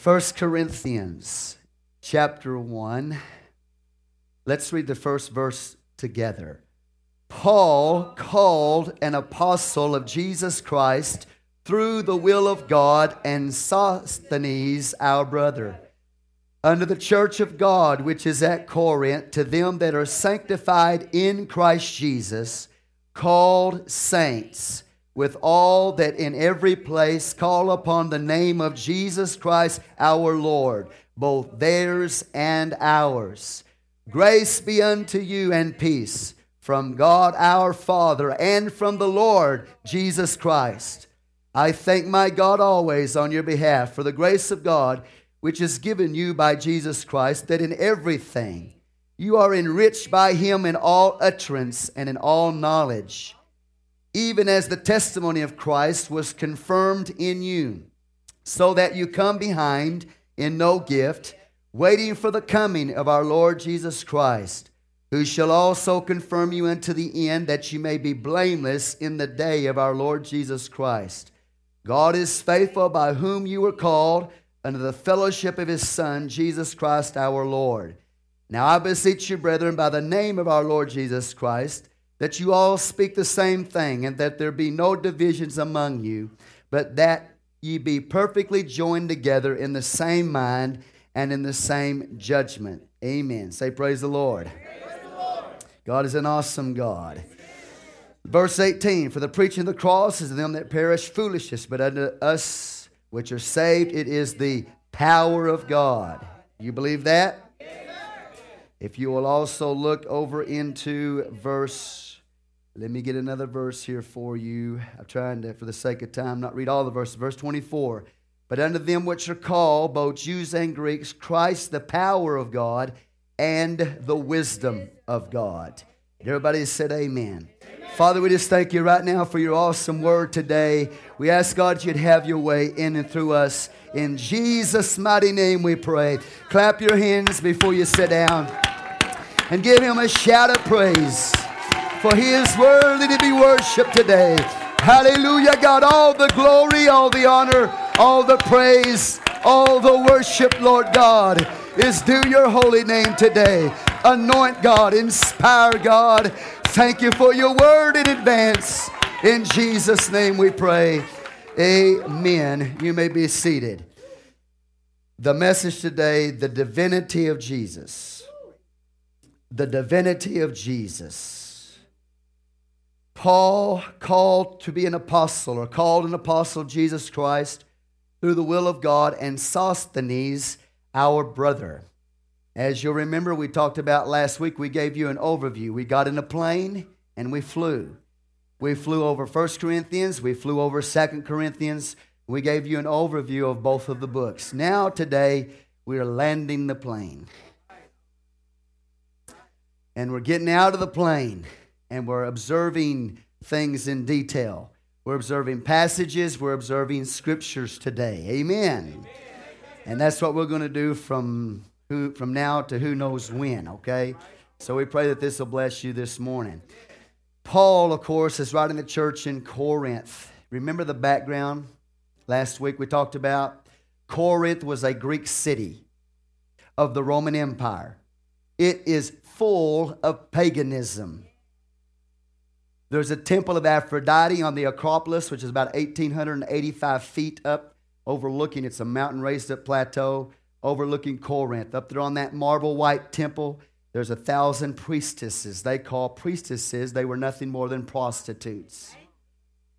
1 Corinthians chapter 1. Let's read the first verse together. Paul, called an apostle of Jesus Christ through the will of God, and Sosthenes, our brother, under the church of God which is at Corinth, to them that are sanctified in Christ Jesus, called saints, with all that in every place call upon the name of Jesus Christ our Lord, both theirs and ours. Grace be unto you and peace from God our Father and from the Lord Jesus Christ. I thank my God always on your behalf for the grace of God which is given you by Jesus Christ, that in everything you are enriched by him in all utterance and in all knowledge, even as the testimony of Christ was confirmed in you, so that you come behind in no gift, waiting for the coming of our Lord Jesus Christ, who shall also confirm you unto the end, that you may be blameless in the day of our Lord Jesus Christ. God is faithful by whom you were called unto the fellowship of his Son, Jesus Christ our Lord. Now I beseech you, brethren, by the name of our Lord Jesus Christ, that you all speak the same thing, and that there be no divisions among you, but that ye be perfectly joined together in the same mind and in the same judgment. Amen. Say, Praise the Lord. Praise the Lord. God is an awesome God. Verse 18 For the preaching of the cross is to them that perish foolishness, but unto us which are saved, it is the power of God. You believe that? If you will also look over into verse, let me get another verse here for you. I'm trying to, for the sake of time, not read all the verses. Verse 24. But unto them which are called, both Jews and Greeks, Christ the power of God and the wisdom of God. Everybody said amen. Father, we just thank you right now for your awesome word today. We ask God you'd have your way in and through us. In Jesus' mighty name we pray. Clap your hands before you sit down and give him a shout of praise. For he is worthy to be worshiped today. Hallelujah, God. All the glory, all the honor, all the praise, all the worship, Lord God, is due your holy name today. Anoint God, inspire God. Thank you for your word in advance. In Jesus' name we pray. Amen. You may be seated. The message today the divinity of Jesus. The divinity of Jesus. Paul, called to be an apostle or called an apostle of Jesus Christ through the will of God, and Sosthenes, our brother. As you'll remember, we talked about last week, we gave you an overview. We got in a plane and we flew. We flew over 1 Corinthians, we flew over 2 Corinthians. We gave you an overview of both of the books. Now, today, we are landing the plane. And we're getting out of the plane and we're observing things in detail. We're observing passages, we're observing scriptures today. Amen. Amen. And that's what we're going to do from who, from now to who knows when, okay? So we pray that this will bless you this morning. Paul, of course, is writing the church in Corinth. Remember the background last week we talked about? Corinth was a Greek city of the Roman Empire. It is full of paganism. There's a temple of Aphrodite on the Acropolis, which is about 1,885 feet up, overlooking. It's a mountain raised up plateau overlooking Corinth. Up there on that marble white temple, there's a thousand priestesses. They call priestesses, they were nothing more than prostitutes.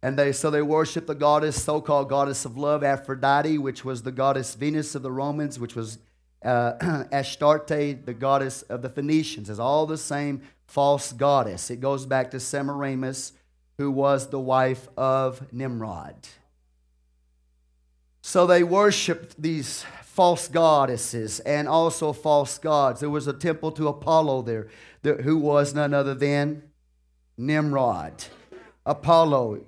And they so they worship the goddess, so-called goddess of love, Aphrodite, which was the goddess Venus of the Romans, which was uh, Astarte, the goddess of the Phoenicians. It's all the same false goddess. It goes back to Semiramis, who was the wife of Nimrod. So they worshiped these false goddesses and also false gods. There was a temple to Apollo there, who was none other than Nimrod. Apollo,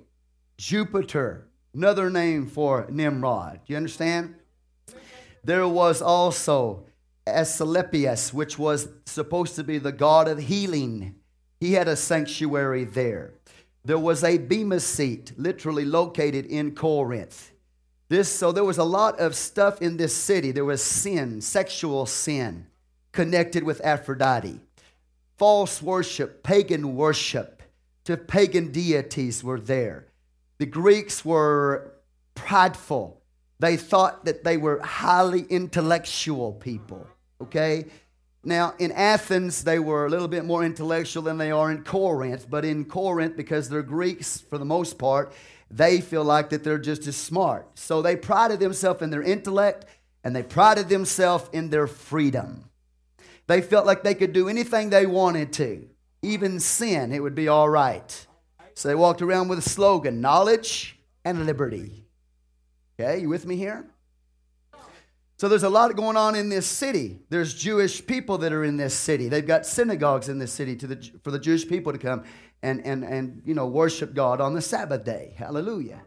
Jupiter, another name for Nimrod. Do you understand? There was also Asclepius, which was supposed to be the god of healing. He had a sanctuary there. There was a bema seat, literally located in Corinth. This, so there was a lot of stuff in this city. There was sin, sexual sin, connected with Aphrodite. False worship, pagan worship to pagan deities were there. The Greeks were prideful. They thought that they were highly intellectual people. Okay? Now, in Athens, they were a little bit more intellectual than they are in Corinth, but in Corinth, because they're Greeks for the most part, they feel like that they're just as smart. So they prided themselves in their intellect and they prided themselves in their freedom. They felt like they could do anything they wanted to, even sin, it would be all right. So they walked around with a slogan knowledge and liberty. Okay, you with me here? So there's a lot going on in this city. There's Jewish people that are in this city. They've got synagogues in this city the, for the Jewish people to come and, and, and you know, worship God on the Sabbath day. Hallelujah.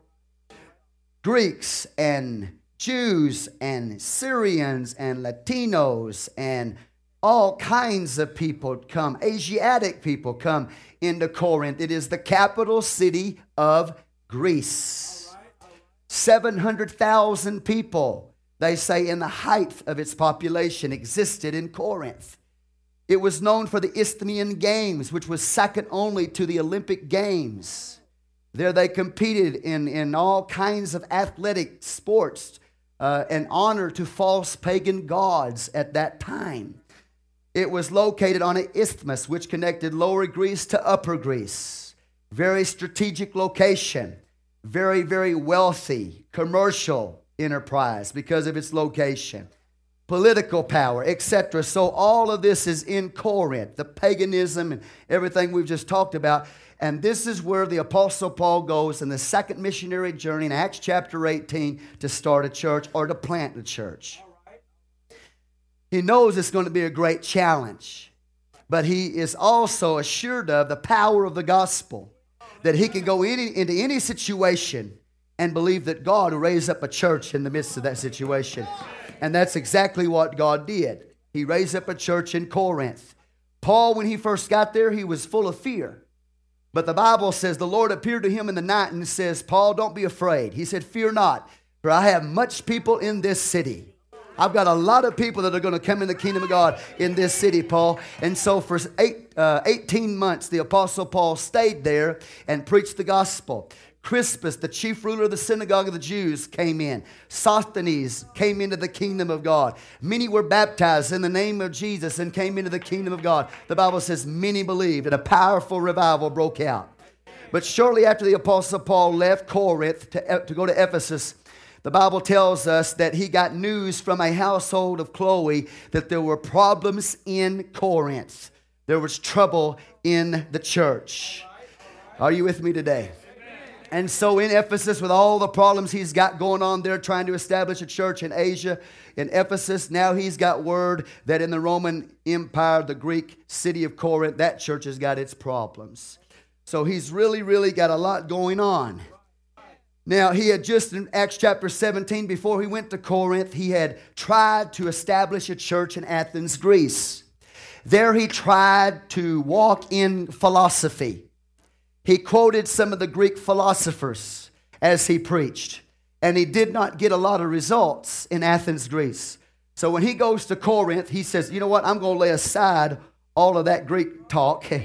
Greeks and Jews and Syrians and Latinos and all kinds of people come. Asiatic people come into Corinth. It is the capital city of Greece. 700,000 people they say in the height of its population, existed in Corinth. It was known for the Isthmian Games, which was second only to the Olympic Games. There they competed in, in all kinds of athletic sports uh, and honor to false pagan gods at that time. It was located on an isthmus which connected Lower Greece to Upper Greece. Very strategic location, very, very wealthy, commercial, enterprise because of its location, political power, etc. So all of this is in Corinth, the paganism and everything we've just talked about. And this is where the Apostle Paul goes in the second missionary journey in Acts chapter 18 to start a church or to plant a church. He knows it's going to be a great challenge, but he is also assured of the power of the gospel that he can go any, into any situation and believe that God will raise up a church in the midst of that situation. And that's exactly what God did. He raised up a church in Corinth. Paul, when he first got there, he was full of fear. But the Bible says the Lord appeared to him in the night and says, Paul, don't be afraid. He said, Fear not, for I have much people in this city. I've got a lot of people that are going to come in the kingdom of God in this city, Paul. And so for eight, uh, 18 months, the Apostle Paul stayed there and preached the gospel. Crispus, the chief ruler of the synagogue of the Jews, came in. Sosthenes came into the kingdom of God. Many were baptized in the name of Jesus and came into the kingdom of God. The Bible says many believed, and a powerful revival broke out. But shortly after the Apostle Paul left Corinth to, to go to Ephesus, the Bible tells us that he got news from a household of Chloe that there were problems in Corinth. There was trouble in the church. Are you with me today? And so in Ephesus, with all the problems he's got going on there, trying to establish a church in Asia, in Ephesus, now he's got word that in the Roman Empire, the Greek city of Corinth, that church has got its problems. So he's really, really got a lot going on. Now, he had just in Acts chapter 17, before he went to Corinth, he had tried to establish a church in Athens, Greece. There he tried to walk in philosophy. He quoted some of the Greek philosophers as he preached, and he did not get a lot of results in Athens, Greece. So when he goes to Corinth, he says, You know what? I'm going to lay aside all of that Greek talk.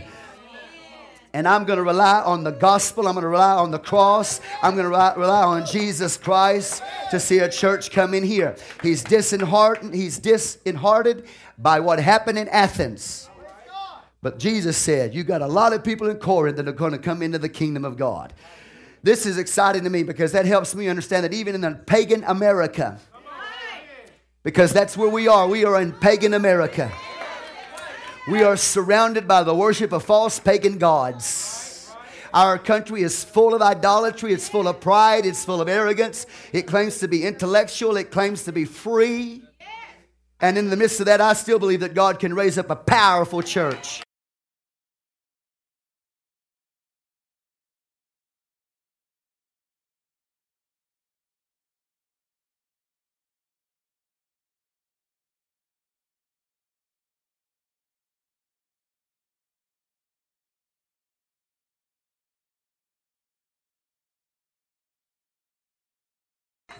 And I'm going to rely on the gospel. I'm going to rely on the cross. I'm going to rely on Jesus Christ to see a church come in here. He's disheartened. He's disheartened by what happened in Athens. But Jesus said, You got a lot of people in Corinth that are going to come into the kingdom of God. This is exciting to me because that helps me understand that even in the pagan America, because that's where we are, we are in pagan America. We are surrounded by the worship of false pagan gods. Our country is full of idolatry, it's full of pride, it's full of arrogance. It claims to be intellectual, it claims to be free. And in the midst of that, I still believe that God can raise up a powerful church.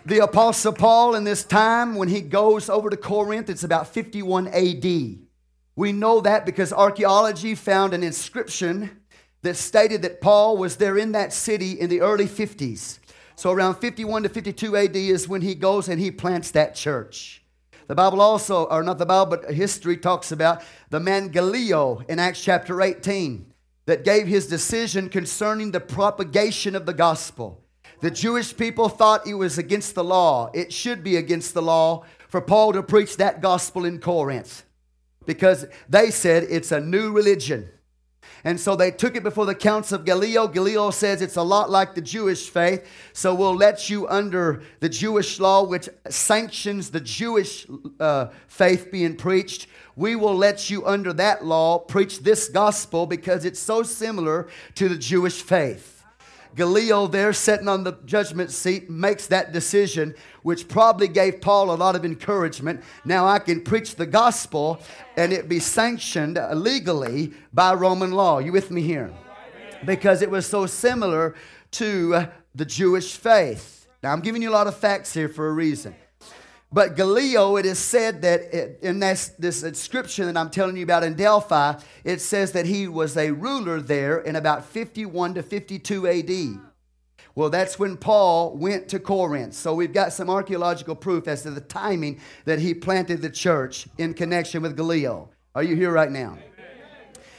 The Apostle Paul, in this time when he goes over to Corinth, it's about 51 AD. We know that because archaeology found an inscription that stated that Paul was there in that city in the early 50s. So around 51 to 52 AD is when he goes and he plants that church. The Bible also, or not the Bible, but history talks about the man Gallio in Acts chapter 18 that gave his decision concerning the propagation of the gospel. The Jewish people thought it was against the law. It should be against the law for Paul to preach that gospel in Corinth because they said it's a new religion. And so they took it before the council of Gallio. Gallio says it's a lot like the Jewish faith, so we'll let you under the Jewish law, which sanctions the Jewish uh, faith being preached. We will let you under that law preach this gospel because it's so similar to the Jewish faith. Gallio, there sitting on the judgment seat, makes that decision, which probably gave Paul a lot of encouragement. Now I can preach the gospel and it be sanctioned legally by Roman law. You with me here? Because it was so similar to the Jewish faith. Now I'm giving you a lot of facts here for a reason. But Galileo, it is said that in this, this inscription that I'm telling you about in Delphi, it says that he was a ruler there in about 51 to 52 AD. Well, that's when Paul went to Corinth. So we've got some archaeological proof as to the timing that he planted the church in connection with Galileo. Are you here right now?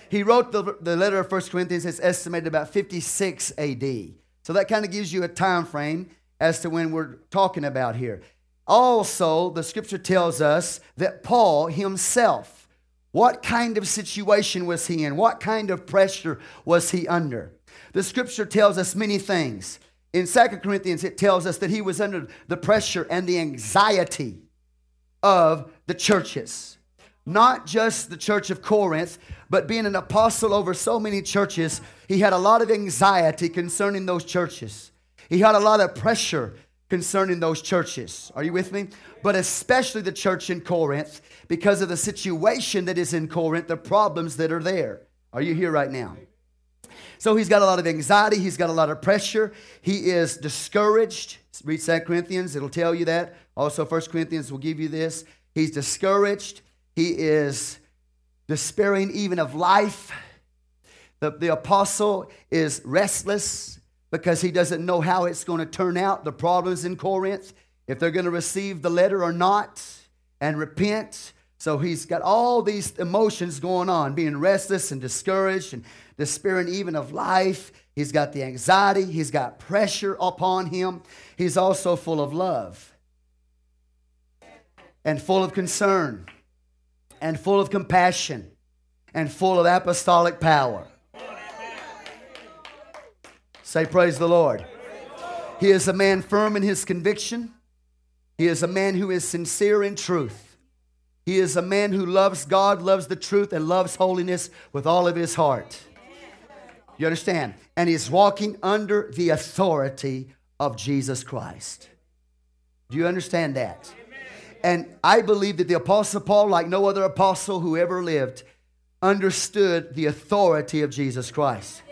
He wrote the, the letter of 1 Corinthians, it's estimated about 56 AD. So that kind of gives you a time frame as to when we're talking about here. Also, the scripture tells us that Paul himself, what kind of situation was he in? What kind of pressure was he under? The scripture tells us many things. In Second Corinthians, it tells us that he was under the pressure and the anxiety of the churches. Not just the church of Corinth, but being an apostle over so many churches, he had a lot of anxiety concerning those churches. He had a lot of pressure concerning those churches. Are you with me? But especially the church in Corinth, because of the situation that is in Corinth, the problems that are there. Are you here right now? So he's got a lot of anxiety, he's got a lot of pressure, he is discouraged. Read 2 Corinthians, it'll tell you that. Also, 1 Corinthians will give you this. He's discouraged, he is despairing even of life. The, the apostle is restless, because he doesn't know how it's going to turn out, the problems in Corinth, if they're going to receive the letter or not and repent. So he's got all these emotions going on, being restless and discouraged and despairing even of life. He's got the anxiety, he's got pressure upon him. He's also full of love and full of concern and full of compassion and full of apostolic power. Say, Praise the Lord. He is a man firm in his conviction. He is a man who is sincere in truth. He is a man who loves God, loves the truth, and loves holiness with all of his heart. You understand? And he's walking under the authority of Jesus Christ. Do you understand that? And I believe that the Apostle Paul, like no other apostle who ever lived, understood the authority of Jesus Christ.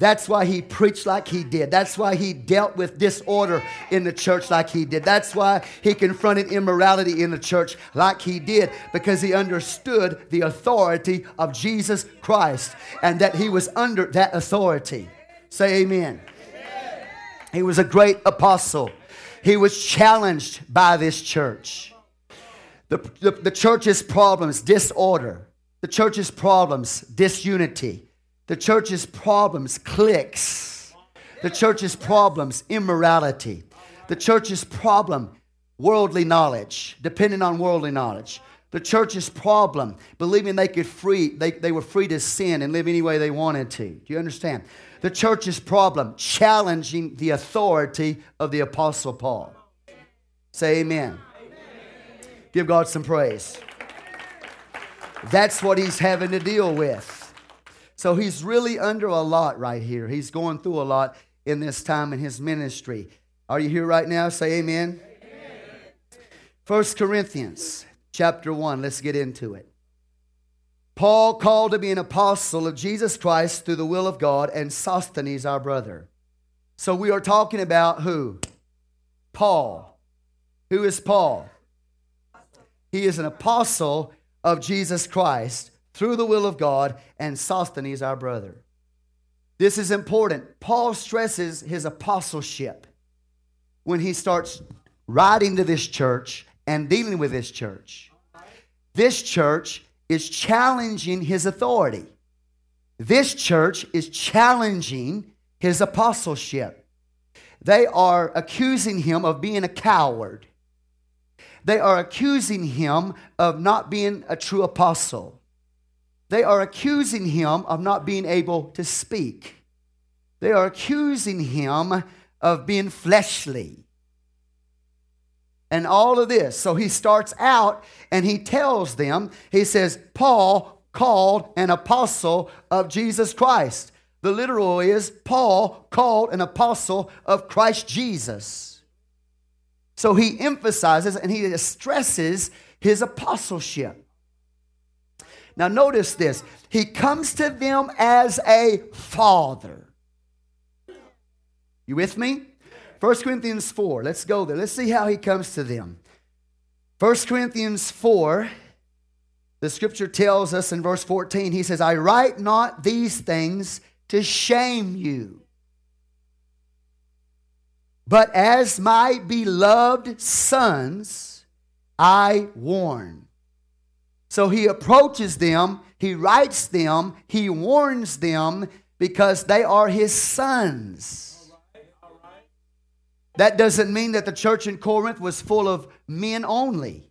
That's why he preached like he did. That's why he dealt with disorder in the church like he did. That's why he confronted immorality in the church like he did, because he understood the authority of Jesus Christ and that he was under that authority. Say amen. amen. He was a great apostle. He was challenged by this church. The, the, the church's problems, disorder. The church's problems, disunity the church's problems, cliques. The church's problems, immorality. The church's problem, worldly knowledge, depending on worldly knowledge. The church's problem, believing they could free, they, they were free to sin and live any way they wanted to. Do you understand? The church's problem, challenging the authority of the Apostle Paul. Say amen. amen. Give God some praise. That's what he's having to deal with. So he's really under a lot right here. He's going through a lot in this time in his ministry. Are you here right now? Say amen. First Corinthians chapter 1. Let's get into it. Paul called to be an apostle of Jesus Christ through the will of God, and Sosthenes our brother. So we are talking about who? Paul. Who is Paul? He is an apostle of Jesus Christ through the will of God, and Sosthenes, our brother. This is important. Paul stresses his apostleship when he starts writing to this church and dealing with this church. This church is challenging his authority. This church is challenging his apostleship. They are accusing him of being a coward. They are accusing him of not being a true apostle. They are accusing him of not being able to speak. They are accusing him of being fleshly. And all of this. So he starts out and he tells them, he says, Paul called an apostle of Jesus Christ. The literal is Paul called an apostle of Christ Jesus. So he emphasizes and he stresses his apostleship. Now, notice this. He comes to them as a father. You with me? 1 Corinthians 4. Let's go there. Let's see how he comes to them. 1 Corinthians 4, the scripture tells us in verse 14, he says, I write not these things to shame you, but as my beloved sons, I warn. So he approaches them, he writes them, he warns them because they are his sons. That doesn't mean that the church in Corinth was full of men only.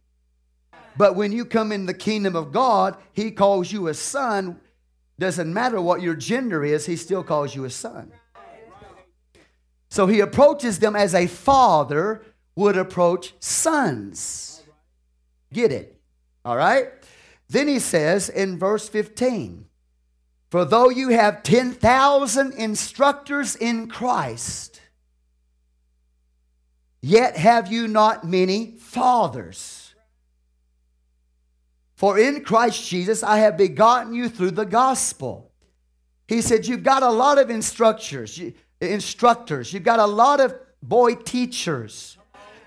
But when you come in the kingdom of God, he calls you a son. Doesn't matter what your gender is, he still calls you a son. So he approaches them as a father would approach sons. Get it? All right? Then he says in verse 15, For though you have 10,000 instructors in Christ, yet have you not many fathers. For in Christ Jesus I have begotten you through the gospel. He said, You've got a lot of instructors, instructors, you've got a lot of boy teachers,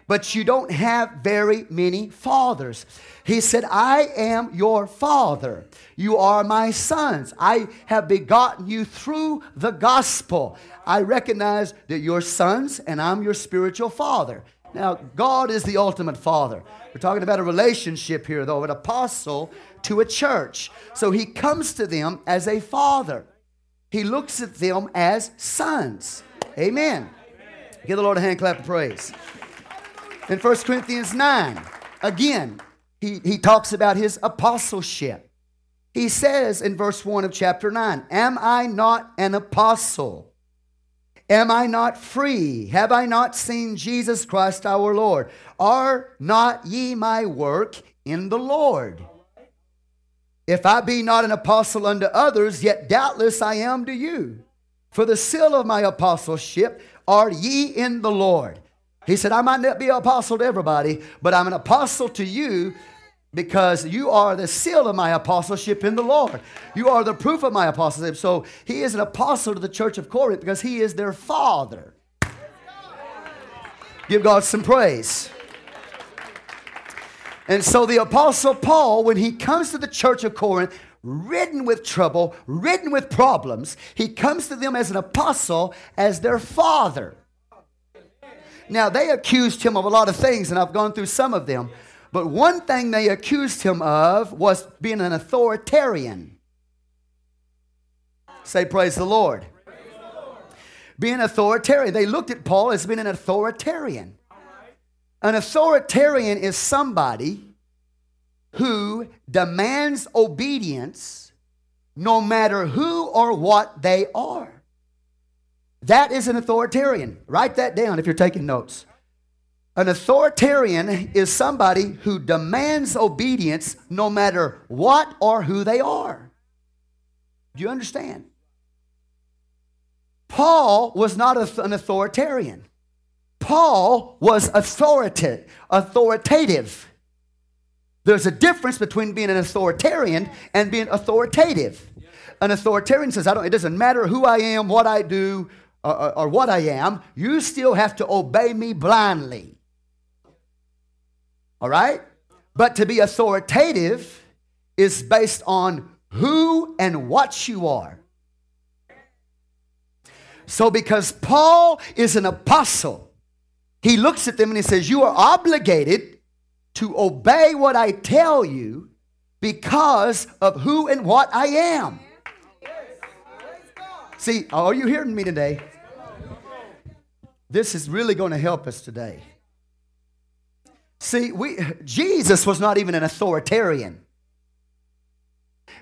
but you don't have very many fathers. He said, I am your father. You are my sons. I have begotten you through the gospel. I recognize that you're sons and I'm your spiritual father. Now, God is the ultimate father. We're talking about a relationship here, though, an apostle to a church. So he comes to them as a father, he looks at them as sons. Amen. Give the Lord a hand clap of praise. In 1 Corinthians 9, again, he, he talks about his apostleship. He says in verse 1 of chapter 9, Am I not an apostle? Am I not free? Have I not seen Jesus Christ our Lord? Are not ye my work in the Lord? If I be not an apostle unto others, yet doubtless I am to you. For the seal of my apostleship are ye in the Lord. He said, I might not be an apostle to everybody, but I'm an apostle to you because you are the seal of my apostleship in the Lord. You are the proof of my apostleship. So he is an apostle to the church of Corinth because he is their father. Give God some praise. And so the apostle Paul, when he comes to the church of Corinth, ridden with trouble, ridden with problems, he comes to them as an apostle, as their father. Now, they accused him of a lot of things, and I've gone through some of them. But one thing they accused him of was being an authoritarian. Say, Praise the Lord. Being authoritarian. They looked at Paul as being an authoritarian. An authoritarian is somebody who demands obedience no matter who or what they are. That is an authoritarian. Write that down if you're taking notes. An authoritarian is somebody who demands obedience no matter what or who they are. Do you understand? Paul was not an authoritarian. Paul was authoritative. authoritative. There's a difference between being an authoritarian and being authoritative. An authoritarian says, I don't, it doesn't matter who I am, what I do, or, or, or what I am, you still have to obey me blindly. All right? But to be authoritative is based on who and what you are. So, because Paul is an apostle, he looks at them and he says, You are obligated to obey what I tell you because of who and what I am. See, are you hearing me today? This is really going to help us today. See, we, Jesus was not even an authoritarian.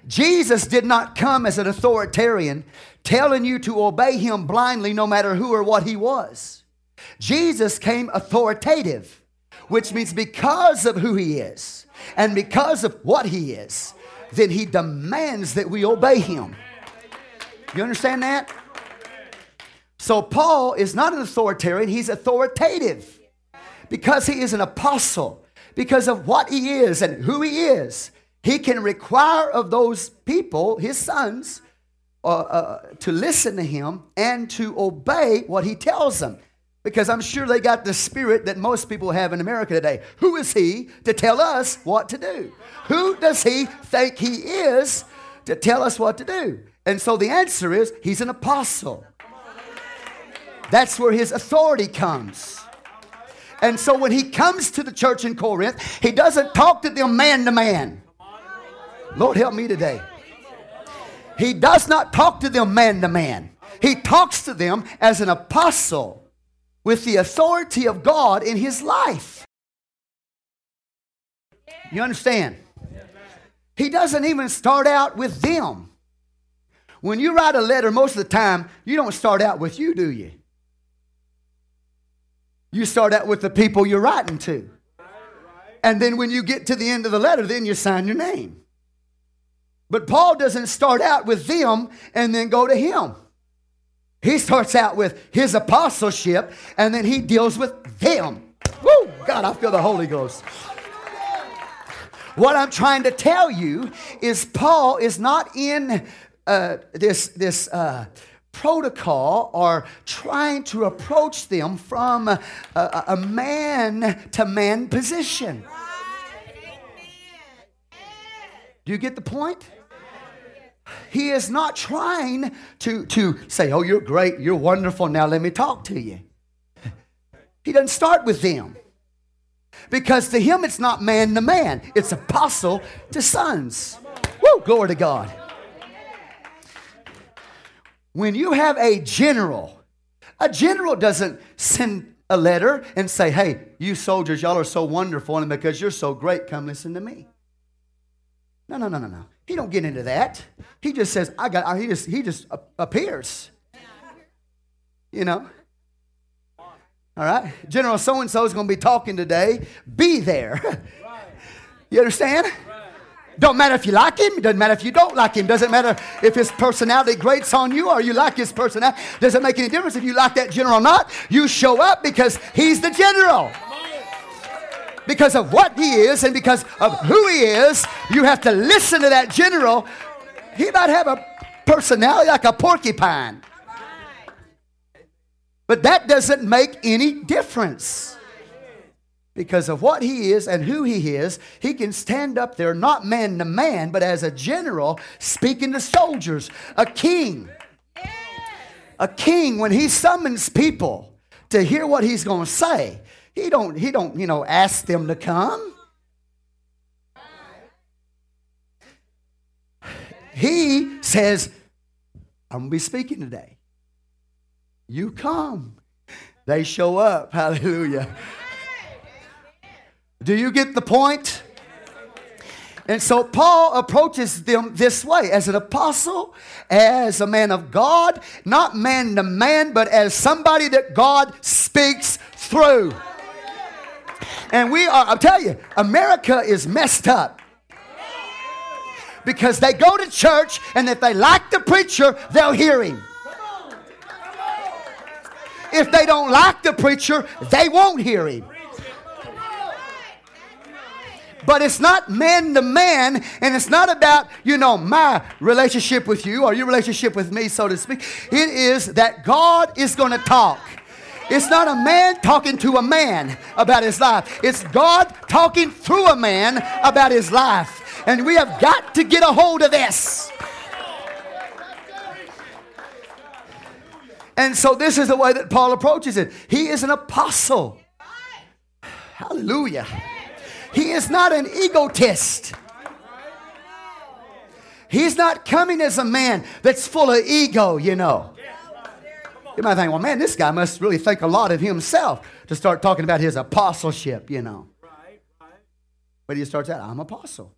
Jesus did not come as an authoritarian telling you to obey him blindly no matter who or what he was. Jesus came authoritative, which means because of who he is and because of what he is, then he demands that we obey him. You understand that? So Paul is not an authoritarian, he's authoritative because he is an apostle, because of what he is and who he is. He can require of those people, his sons, uh, uh, to listen to him and to obey what he tells them. Because I'm sure they got the spirit that most people have in America today. Who is he to tell us what to do? Who does he think he is to tell us what to do? And so the answer is he's an apostle. That's where his authority comes. And so when he comes to the church in Corinth, he doesn't talk to them man to man. Lord, help me today. He does not talk to them man to man. He talks to them as an apostle with the authority of God in his life. You understand? He doesn't even start out with them. When you write a letter, most of the time, you don't start out with you, do you? You start out with the people you're writing to. And then when you get to the end of the letter, then you sign your name. But Paul doesn't start out with them and then go to him. He starts out with his apostleship and then he deals with them. Woo! God, I feel the Holy Ghost. What I'm trying to tell you is Paul is not in uh, this, this uh, protocol or trying to approach them from a, man to man position. Do you get the point? He is not trying to, to say, Oh, you're great, you're wonderful, now let me talk to you. He doesn't start with them. Because to him, it's not man to man, it's apostle to sons. Woo, glory to God. When you have a general, a general doesn't send a letter and say, Hey, you soldiers, y'all are so wonderful, and because you're so great, come listen to me. No, no, no, no, no. He don't get into that. He just says, I got, he just, he just appears. You know? All right? General so and so is going to be talking today. Be there. You understand? Don't matter if you like him. Doesn't matter if you don't like him. Doesn't matter if his personality grates on you or you like his personality. Doesn't make any difference if you like that general or not. You show up because he's the general because of what he is and because of who he is, you have to listen to that general. He might have a personality like a porcupine. But that doesn't make any difference. Because of what he is and who he is, he can stand up there, not man to man, but as a general speaking to soldiers, a king. A king, when he summons people to hear what he's going to say, he don't, he don't, you know, ask them to come. He says, I'm going to be speaking today. You come. They show up. Hallelujah. Do you get the point? And so Paul approaches them this way as an apostle, as a man of God, not man to man, but as somebody that God speaks through. And we are, I'll tell you, America is messed up. Because they go to church, and if they like the preacher, they'll hear him. If they don't like the preacher, they won't hear him. But it's not man to man, and it's not about, you know, my relationship with you or your relationship with me, so to speak. It is that God is going to talk. It's not a man talking to a man about his life. It's God talking through a man about his life. And we have got to get a hold of this. And so this is the way that Paul approaches it. He is an apostle. Hallelujah. He is not an egotist. He's not coming as a man that's full of ego, you know. You might think, well, man, this guy must really think a lot of himself to start talking about his apostleship, you know. But he starts out, I'm apostle.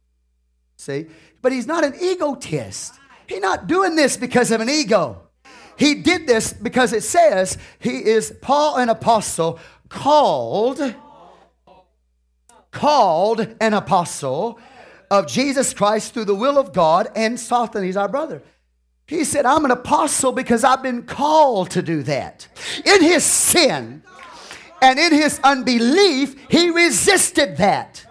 See? But he's not an egotist. He's not doing this because of an ego. He did this because it says he is Paul, an apostle, called, called an apostle of Jesus Christ through the will of God, and Sosthenes, our brother. He said, I'm an apostle because I've been called to do that. In his sin and in his unbelief, he resisted that.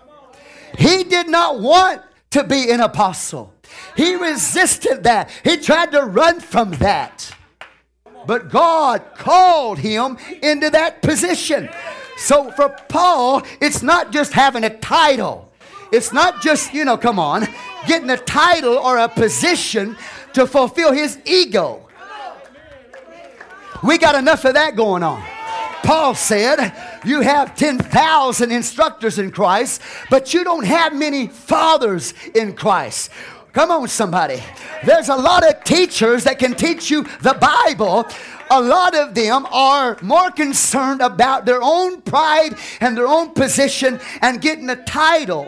He did not want to be an apostle. He resisted that. He tried to run from that. But God called him into that position. So for Paul, it's not just having a title. It's not just, you know, come on, getting a title or a position to fulfill his ego. We got enough of that going on. Paul said, You have 10,000 instructors in Christ, but you don't have many fathers in Christ. Come on, somebody. There's a lot of teachers that can teach you the Bible. A lot of them are more concerned about their own pride and their own position and getting a title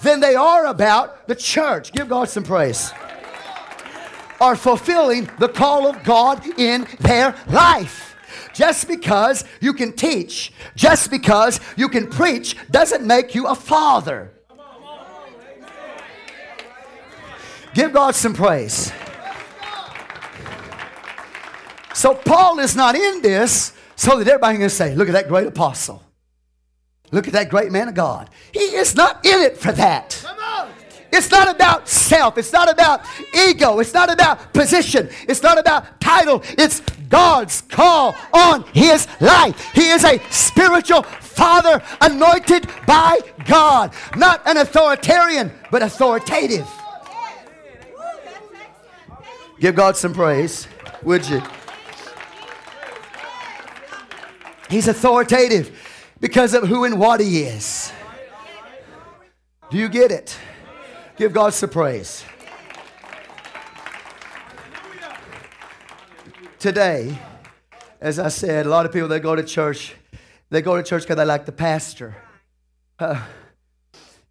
than they are about the church. Give God some praise. Are fulfilling the call of God in their life. Just because you can teach, just because you can preach, doesn't make you a father. Give God some praise. So Paul is not in this so that everybody can say, look at that great apostle. Look at that great man of God. He is not in it for that. It's not about self. It's not about ego. It's not about position. It's not about title. It's God's call on his life. He is a spiritual father anointed by God. Not an authoritarian, but authoritative. Give God some praise, would you? He's authoritative because of who and what he is. Do you get it? Give God some praise. Today, as I said, a lot of people that go to church, they go to church because they like the pastor. Uh,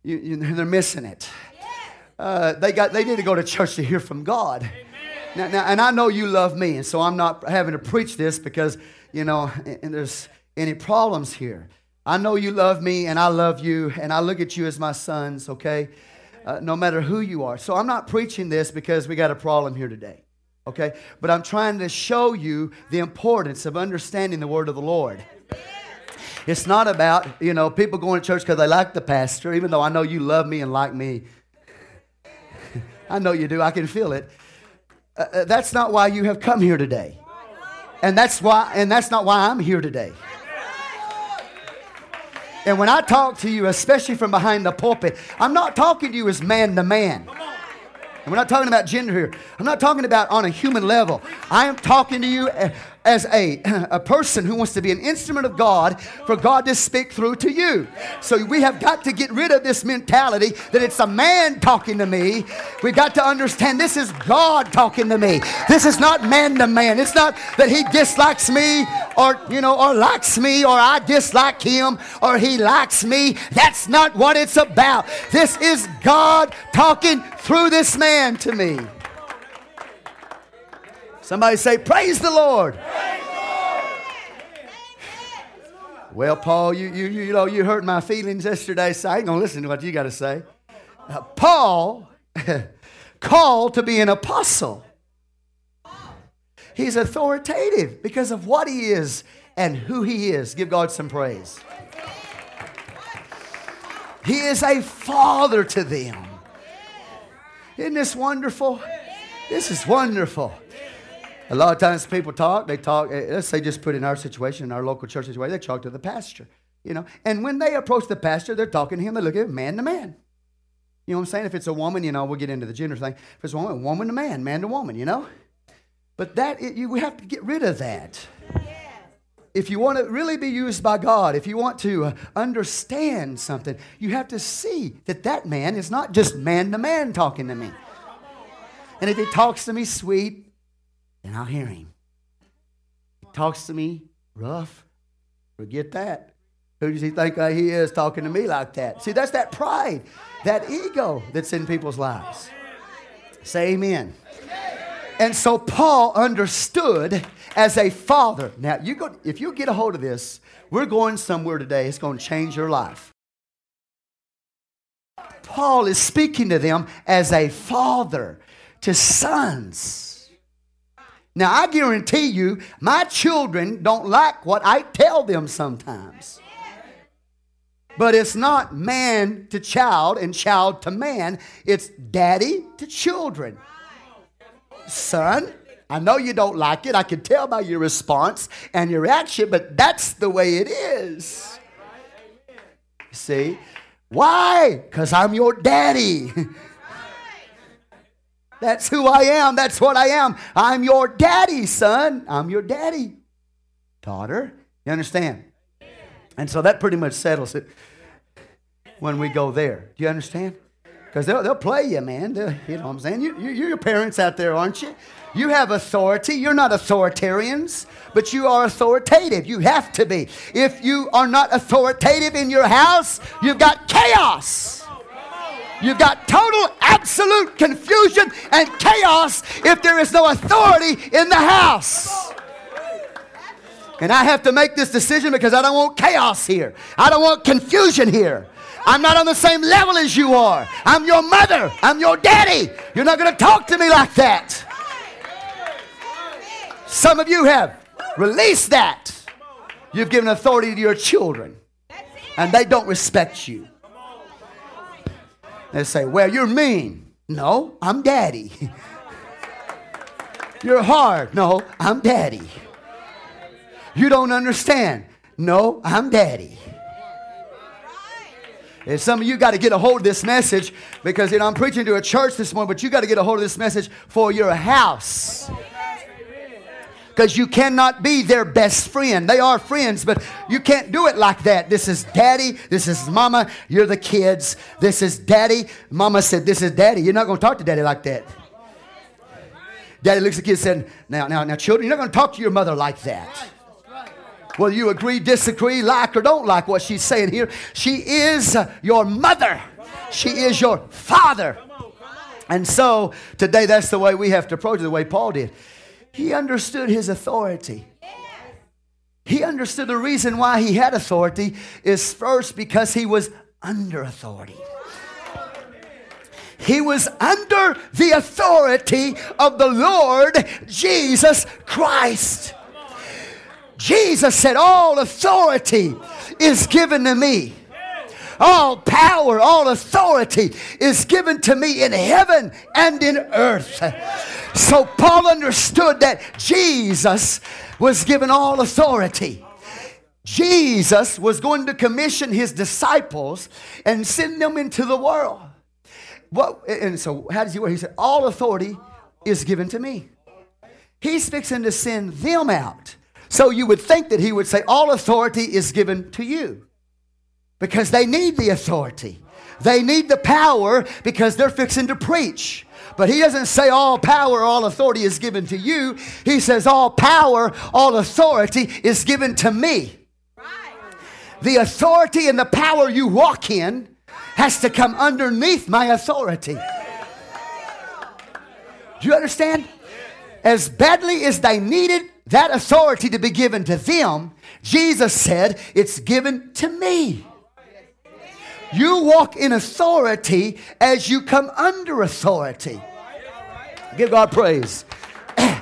you, you, they're missing it. Uh, they got they need to go to church to hear from God. Now, now, and I know you love me, and so I'm not having to preach this because you know, and there's any problems here. I know you love me and I love you and I look at you as my sons, okay? Uh, no matter who you are. So I'm not preaching this because we got a problem here today, okay? But I'm trying to show you the importance of understanding the word of the Lord. It's not about, you know, people going to church because they like the pastor, even though I know you love me and like me. I know you do. I can feel it. Uh, uh, that's not why you have come here today. And that's why and that's not why I'm here today. And when I talk to you, especially from behind the pulpit, I'm not talking to you as man to man. And we're not talking about gender here. I'm not talking about on a human level. I am talking to you eh, as a, a person who wants to be an instrument of God for God to speak through to you. So we have got to get rid of this mentality that it's a man talking to me. We've got to understand this is God talking to me. This is not man to man. It's not that he dislikes me or, you know, or likes me or I dislike him or he likes me. That's not what it's about. This is God talking through this man to me. Somebody say, Praise the Lord. Praise Lord. Well, Paul, you, you, you know, you hurt my feelings yesterday, so I ain't going to listen to what you got to say. Uh, Paul, called to be an apostle. He's authoritative because of what he is and who he is. Give God some praise. He is a father to them. Isn't this wonderful? This is wonderful. A lot of times people talk, they talk, eh, let's say just put in our situation, in our local church situation, they talk to the pastor, you know. And when they approach the pastor, they're talking to him, they look at him man to man. You know what I'm saying? If it's a woman, you know, we'll get into the gender thing. If it's a woman, woman to man, man to woman, you know? But that, it, you, we have to get rid of that. If you want to really be used by God, if you want to uh, understand something, you have to see that that man is not just man to man talking to me. And if he talks to me sweet, then I'll hear him. He talks to me rough, forget that. Who does he think he is talking to me like that? See, that's that pride, that ego that's in people's lives. Say amen. And so Paul understood as a father. Now, you go, if you get a hold of this, we're going somewhere today. It's going to change your life. Paul is speaking to them as a father to sons. Now, I guarantee you, my children don't like what I tell them sometimes. But it's not man to child and child to man, it's daddy to children. Son, I know you don't like it. I can tell by your response and your reaction, but that's the way it is. See? Why? Because I'm your daddy. That's who I am. That's what I am. I'm your daddy, son. I'm your daddy, daughter. You understand? And so that pretty much settles it when we go there. Do you understand? Because they'll, they'll play you, man. They'll, you know what I'm saying? You, you, you're your parents out there, aren't you? You have authority. You're not authoritarians, but you are authoritative. You have to be. If you are not authoritative in your house, you've got chaos. You've got total, absolute confusion and chaos if there is no authority in the house. And I have to make this decision because I don't want chaos here. I don't want confusion here. I'm not on the same level as you are. I'm your mother. I'm your daddy. You're not going to talk to me like that. Some of you have released that. You've given authority to your children, and they don't respect you. They say, Well, you're mean. No, I'm daddy. you're hard. No, I'm daddy. You don't understand. No, I'm daddy. And some of you got to get a hold of this message because you know I'm preaching to a church this morning, but you got to get a hold of this message for your house because you cannot be their best friend. They are friends, but you can't do it like that. This is daddy, this is mama, you're the kids. This is daddy. Mama said, This is daddy. You're not going to talk to daddy like that. Daddy looks at the kids and said, Now, now, now, children, you're not going to talk to your mother like that. Whether you agree, disagree, like, or don't like what she's saying here, she is your mother. She is your father. And so today, that's the way we have to approach it, the way Paul did. He understood his authority. He understood the reason why he had authority is first because he was under authority. He was under the authority of the Lord Jesus Christ. Jesus said, All authority is given to me. All power, all authority is given to me in heaven and in earth. So Paul understood that Jesus was given all authority. Jesus was going to commission his disciples and send them into the world. What, and so, how does he work? He said, All authority is given to me. He's fixing to send them out. So you would think that he would say, All authority is given to you because they need the authority. They need the power because they're fixing to preach. But he doesn't say all power, all authority is given to you. He says all power, all authority is given to me. The authority and the power you walk in has to come underneath my authority. Do you understand? As badly as they needed that authority to be given to them, Jesus said, It's given to me. You walk in authority as you come under authority. Give God praise.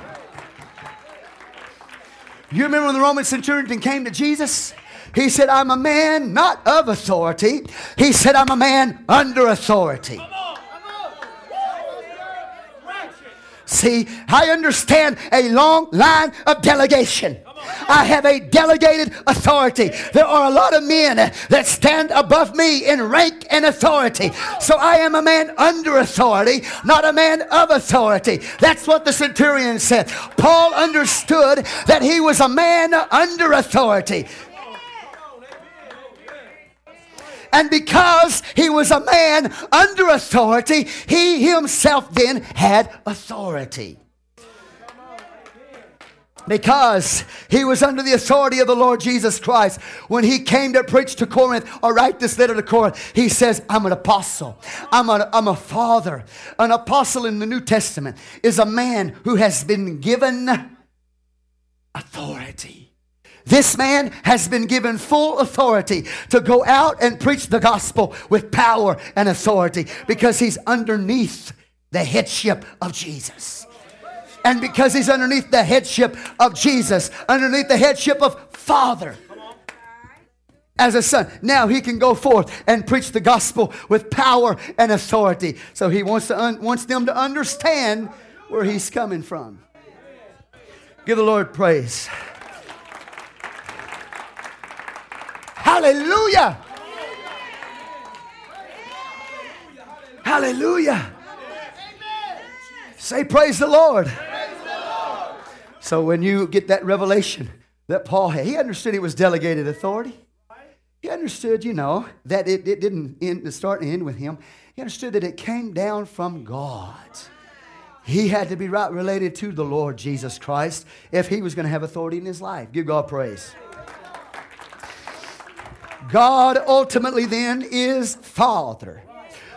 You remember when the Roman centurion came to Jesus? He said, I'm a man not of authority. He said, I'm a man under authority. See, I understand a long line of delegation. I have a delegated authority. There are a lot of men that stand above me in rank and authority. So I am a man under authority, not a man of authority. That's what the centurion said. Paul understood that he was a man under authority. And because he was a man under authority, he himself then had authority because he was under the authority of the Lord Jesus Christ. When he came to preach to Corinth or write this letter to Corinth, he says, I'm an apostle. I'm a, I'm a father. An apostle in the New Testament is a man who has been given authority. This man has been given full authority to go out and preach the gospel with power and authority because he's underneath the headship of Jesus. And because he's underneath the headship of Jesus, underneath the headship of Father as a son. Now he can go forth and preach the gospel with power and authority. So he wants, to un- wants them to understand where he's coming from. Give the Lord praise. Hallelujah. Hallelujah. Say, Praise the Lord. So when you get that revelation that Paul had, he understood it was delegated authority. He understood, you know, that it, it didn't end, start and end with him. He understood that it came down from God. He had to be right related to the Lord Jesus Christ if he was going to have authority in his life. Give God praise. God ultimately then is Father.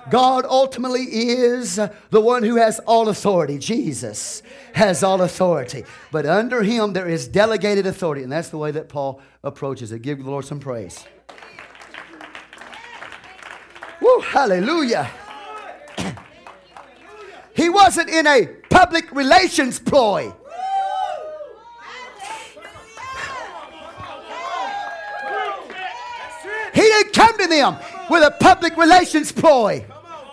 God ultimately is the one who has all authority. Jesus has all authority. But under him, there is delegated authority. And that's the way that Paul approaches it. Give the Lord some praise. Woo, hallelujah. he wasn't in a public relations ploy. He didn't come to them with a public relations ploy.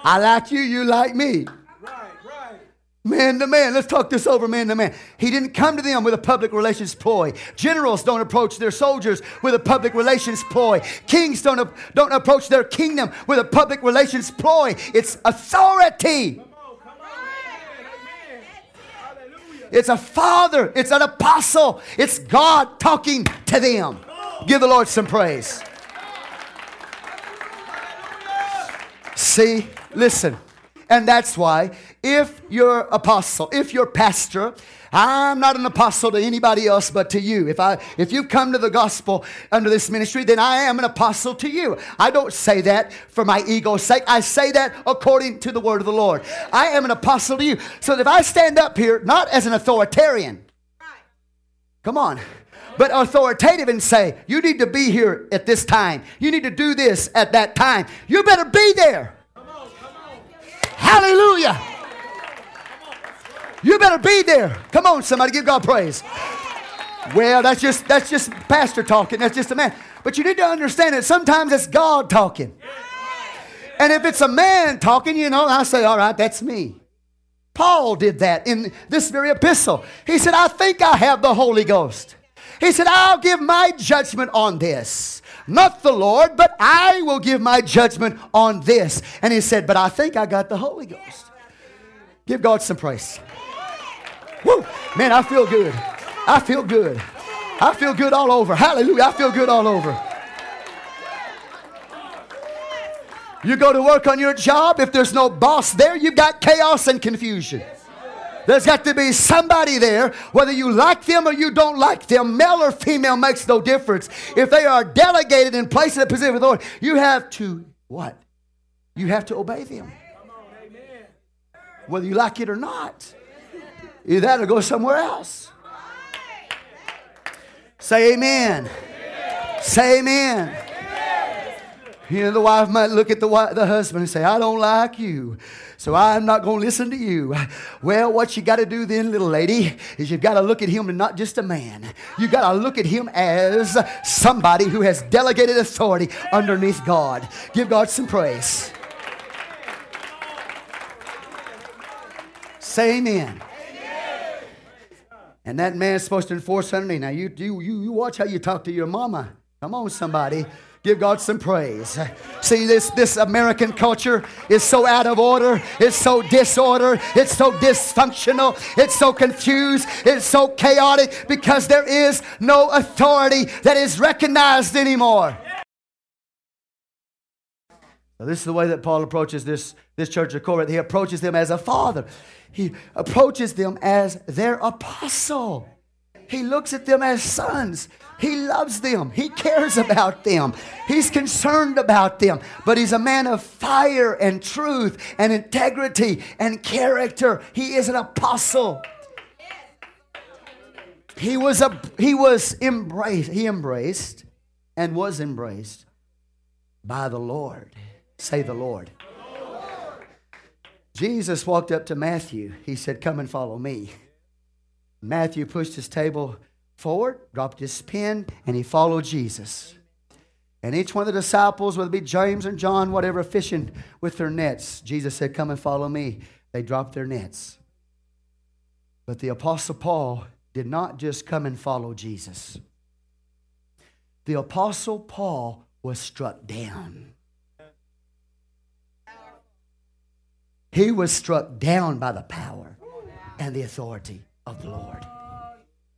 I like you, you like me. Man to man, let's talk this over man to man. He didn't come to them with a public relations ploy. Generals don't approach their soldiers with a public relations ploy. Kings don't, don't approach their kingdom with a public relations ploy. It's authority. It's a father, it's an apostle, it's God talking to them. Give the Lord some praise. See, listen. And that's why if you're apostle, if you're pastor, I'm not an apostle to anybody else but to you. If I if you come to the gospel under this ministry, then I am an apostle to you. I don't say that for my ego's sake. I say that according to the word of the Lord. I am an apostle to you. So if I stand up here not as an authoritarian, come on, but authoritative and say, you need to be here at this time. You need to do this at that time. You better be there. Come on, come on. Hallelujah. You better be there. Come on, somebody, give God praise. Well, that's just that's just pastor talking. That's just a man. But you need to understand that sometimes it's God talking. And if it's a man talking, you know, I say, all right, that's me. Paul did that in this very epistle. He said, I think I have the Holy Ghost. He said, I'll give my judgment on this. Not the Lord, but I will give my judgment on this. And he said, But I think I got the Holy Ghost. Give God some praise. Woo! Man, I feel good. I feel good. I feel good all over. Hallelujah. I feel good all over. You go to work on your job, if there's no boss there, you've got chaos and confusion. There's got to be somebody there, whether you like them or you don't like them, male or female makes no difference. If they are delegated and placed in a position of authority, you have to what? You have to obey them. Whether you like it or not. Either that or go somewhere else. Say amen. Say amen. You know, the wife might look at the, wife, the husband and say, I don't like you. So I'm not going to listen to you. Well, what you got to do then, little lady, is you've got to look at him and not just a man. You've got to look at him as somebody who has delegated authority underneath God. Give God some praise. Say amen. And that man's supposed to enforce me. Now, you, you, you watch how you talk to your mama. Come on, somebody. Give God some praise. See, this, this American culture is so out of order. It's so disorder. It's so dysfunctional. It's so confused. It's so chaotic because there is no authority that is recognized anymore. Now, this is the way that Paul approaches this, this church of Corinth. He approaches them as a father, he approaches them as their apostle. He looks at them as sons. He loves them. He cares about them. He's concerned about them. But he's a man of fire and truth and integrity and character. He is an apostle. He was a he was embraced. He embraced and was embraced by the Lord. Say the Lord. Jesus walked up to Matthew. He said, Come and follow me. Matthew pushed his table forward, dropped his pen, and he followed Jesus. And each one of the disciples, whether it be James and John, whatever, fishing with their nets, Jesus said, Come and follow me. They dropped their nets. But the Apostle Paul did not just come and follow Jesus. The Apostle Paul was struck down. He was struck down by the power and the authority of the Lord.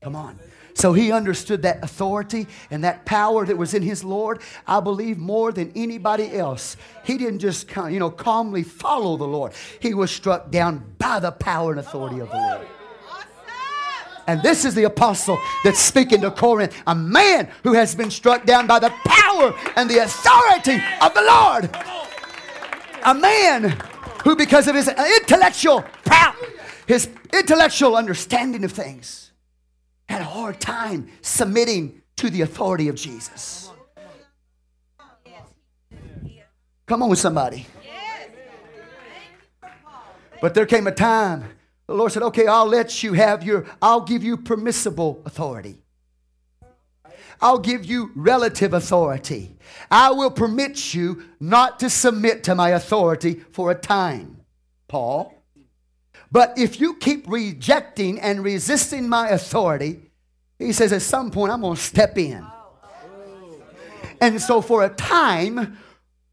Come on. So he understood that authority and that power that was in his Lord, I believe, more than anybody else. He didn't just you know, calmly follow the Lord, he was struck down by the power and authority of the Lord. And this is the apostle that's speaking to Corinth, a man who has been struck down by the power and the authority of the Lord. A man who, because of his intellectual power, his intellectual understanding of things, had a hard time submitting to the authority of Jesus. Come on, with somebody. But there came a time the Lord said, Okay, I'll let you have your, I'll give you permissible authority. I'll give you relative authority. I will permit you not to submit to my authority for a time, Paul. But if you keep rejecting and resisting my authority, he says at some point I'm going to step in. And so for a time,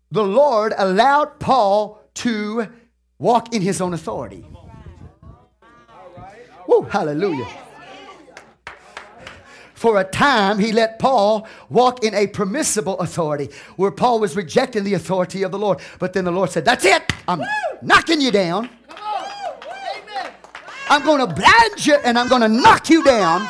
the Lord allowed Paul to walk in his own authority. Woo, hallelujah. For a time, he let Paul walk in a permissible authority where Paul was rejecting the authority of the Lord. But then the Lord said, That's it. I'm knocking you down. I'm going to blind you and I'm going to knock you down.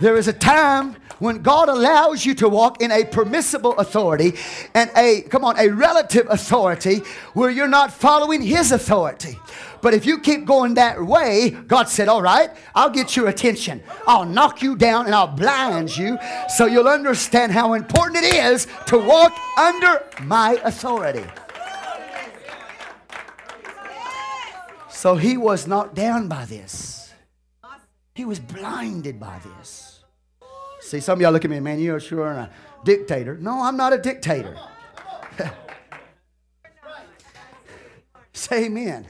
There is a time when God allows you to walk in a permissible authority and a, come on, a relative authority where you're not following His authority. But if you keep going that way, God said, All right, I'll get your attention. I'll knock you down and I'll blind you so you'll understand how important it is to walk under my authority. So he was knocked down by this. He was blinded by this. See, some of y'all look at me, man, you're sure a dictator. No, I'm not a dictator. Say amen.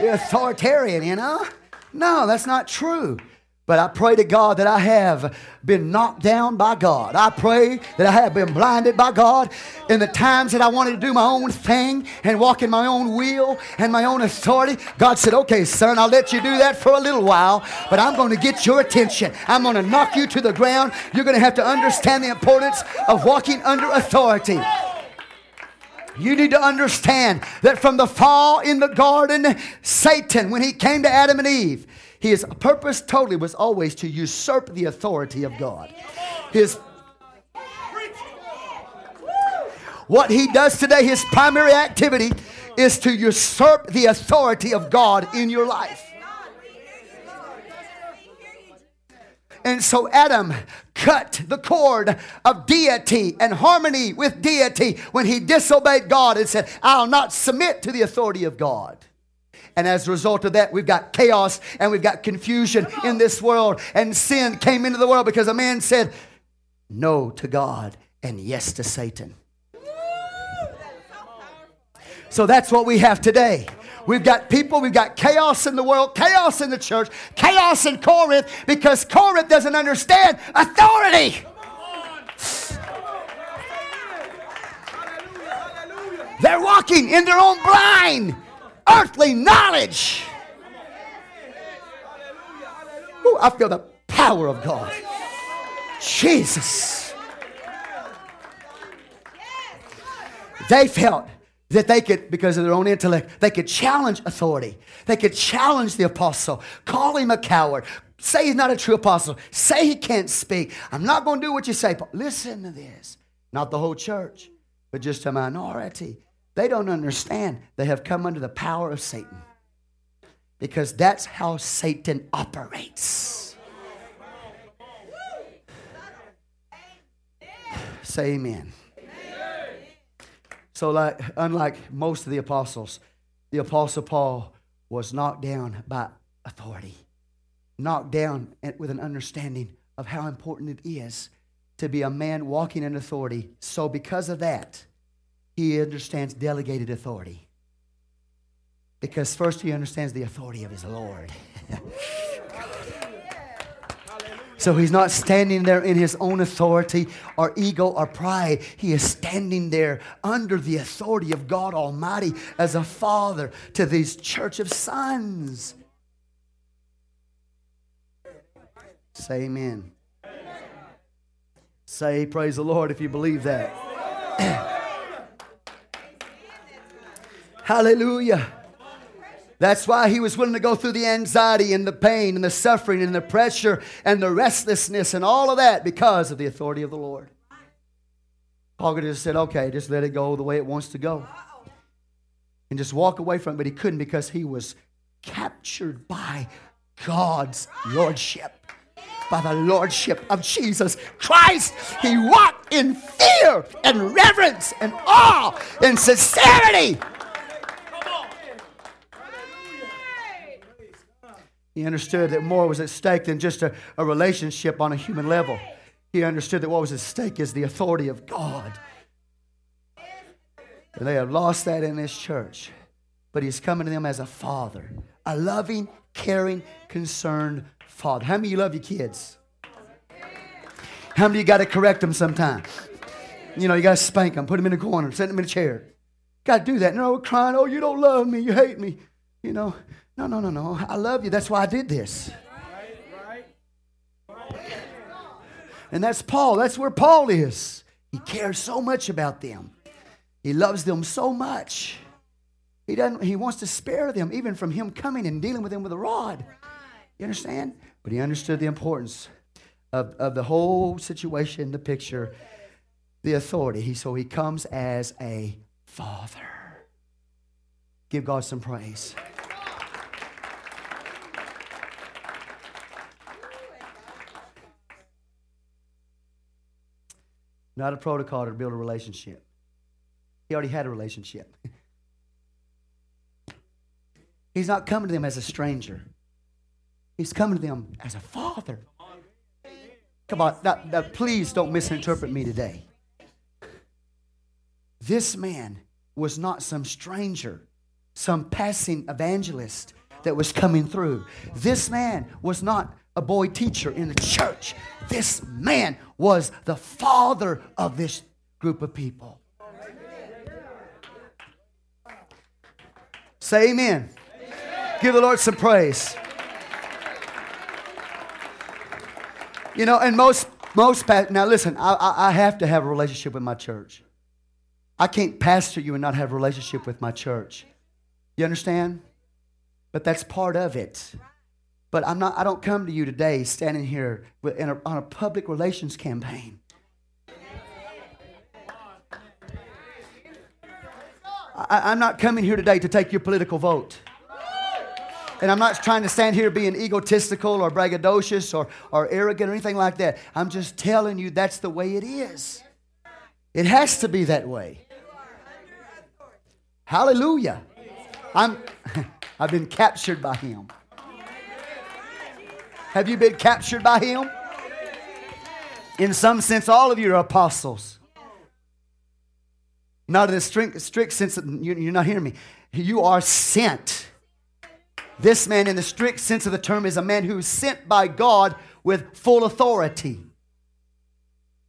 You're authoritarian, you know? No, that's not true. But I pray to God that I have been knocked down by God. I pray that I have been blinded by God in the times that I wanted to do my own thing and walk in my own will and my own authority. God said, Okay, son, I'll let you do that for a little while, but I'm going to get your attention. I'm going to knock you to the ground. You're going to have to understand the importance of walking under authority. You need to understand that from the fall in the garden, Satan, when he came to Adam and Eve, his purpose totally was always to usurp the authority of God. His what he does today, his primary activity is to usurp the authority of God in your life. And so Adam cut the cord of deity and harmony with deity when he disobeyed God and said, I'll not submit to the authority of God. And as a result of that, we've got chaos and we've got confusion in this world. And sin came into the world because a man said no to God and yes to Satan. So that's what we have today. We've got people, we've got chaos in the world, chaos in the church, chaos in Corinth because Corinth doesn't understand authority. They're walking in their own blind, earthly knowledge. Ooh, I feel the power of God. Jesus. They felt that they could, because of their own intellect, they could challenge authority. They could challenge the apostle, call him a coward, say he's not a true apostle, say he can't speak. I'm not going to do what you say. But Listen to this. Not the whole church, but just a minority. They don't understand. They have come under the power of Satan because that's how Satan operates. Say amen. So, like, unlike most of the apostles, the apostle Paul was knocked down by authority, knocked down with an understanding of how important it is to be a man walking in authority. So, because of that, he understands delegated authority. Because first he understands the authority of his Lord. So he's not standing there in his own authority or ego or pride. He is standing there under the authority of God Almighty as a father to these church of sons. Say amen. Say praise the Lord if you believe that. Hallelujah. That's why he was willing to go through the anxiety and the pain and the suffering and the pressure and the restlessness and all of that because of the authority of the Lord. Paul could have just said, okay, just let it go the way it wants to go. And just walk away from it, but he couldn't because he was captured by God's lordship. By the lordship of Jesus Christ, he walked in fear and reverence and awe and sincerity He understood that more was at stake than just a, a relationship on a human level. He understood that what was at stake is the authority of God. And they have lost that in this church. But he's coming to them as a father, a loving, caring, concerned father. How many of you love your kids? How many of you got to correct them sometime? You know, you got to spank them, put them in a corner, set them in a chair. Got to do that. And No, crying, oh, you don't love me, you hate me. You know, no, no, no, no. I love you. That's why I did this. And that's Paul. That's where Paul is. He cares so much about them. He loves them so much. He doesn't he wants to spare them even from him coming and dealing with them with a rod. You understand? But he understood the importance of, of the whole situation, the picture, the authority. He so he comes as a father. Give God some praise. Not a protocol to build a relationship. He already had a relationship. He's not coming to them as a stranger. He's coming to them as a father. Come on, please don't misinterpret me today. This man was not some stranger, some passing evangelist that was coming through. This man was not a boy teacher in the church. This man was the father of this group of people. Say amen. amen. Give the Lord some praise. You know, and most most now listen, I, I have to have a relationship with my church. I can't pastor you and not have a relationship with my church. You understand? But that's part of it. But I'm not, I don't come to you today standing here a, on a public relations campaign. I, I'm not coming here today to take your political vote. And I'm not trying to stand here being egotistical or braggadocious or, or arrogant or anything like that. I'm just telling you that's the way it is. It has to be that way. Hallelujah. I'm, I've been captured by him. Have you been captured by him? In some sense, all of you are apostles. Not in the strict, strict sense, of, you're not hearing me. You are sent. This man, in the strict sense of the term, is a man who is sent by God with full authority.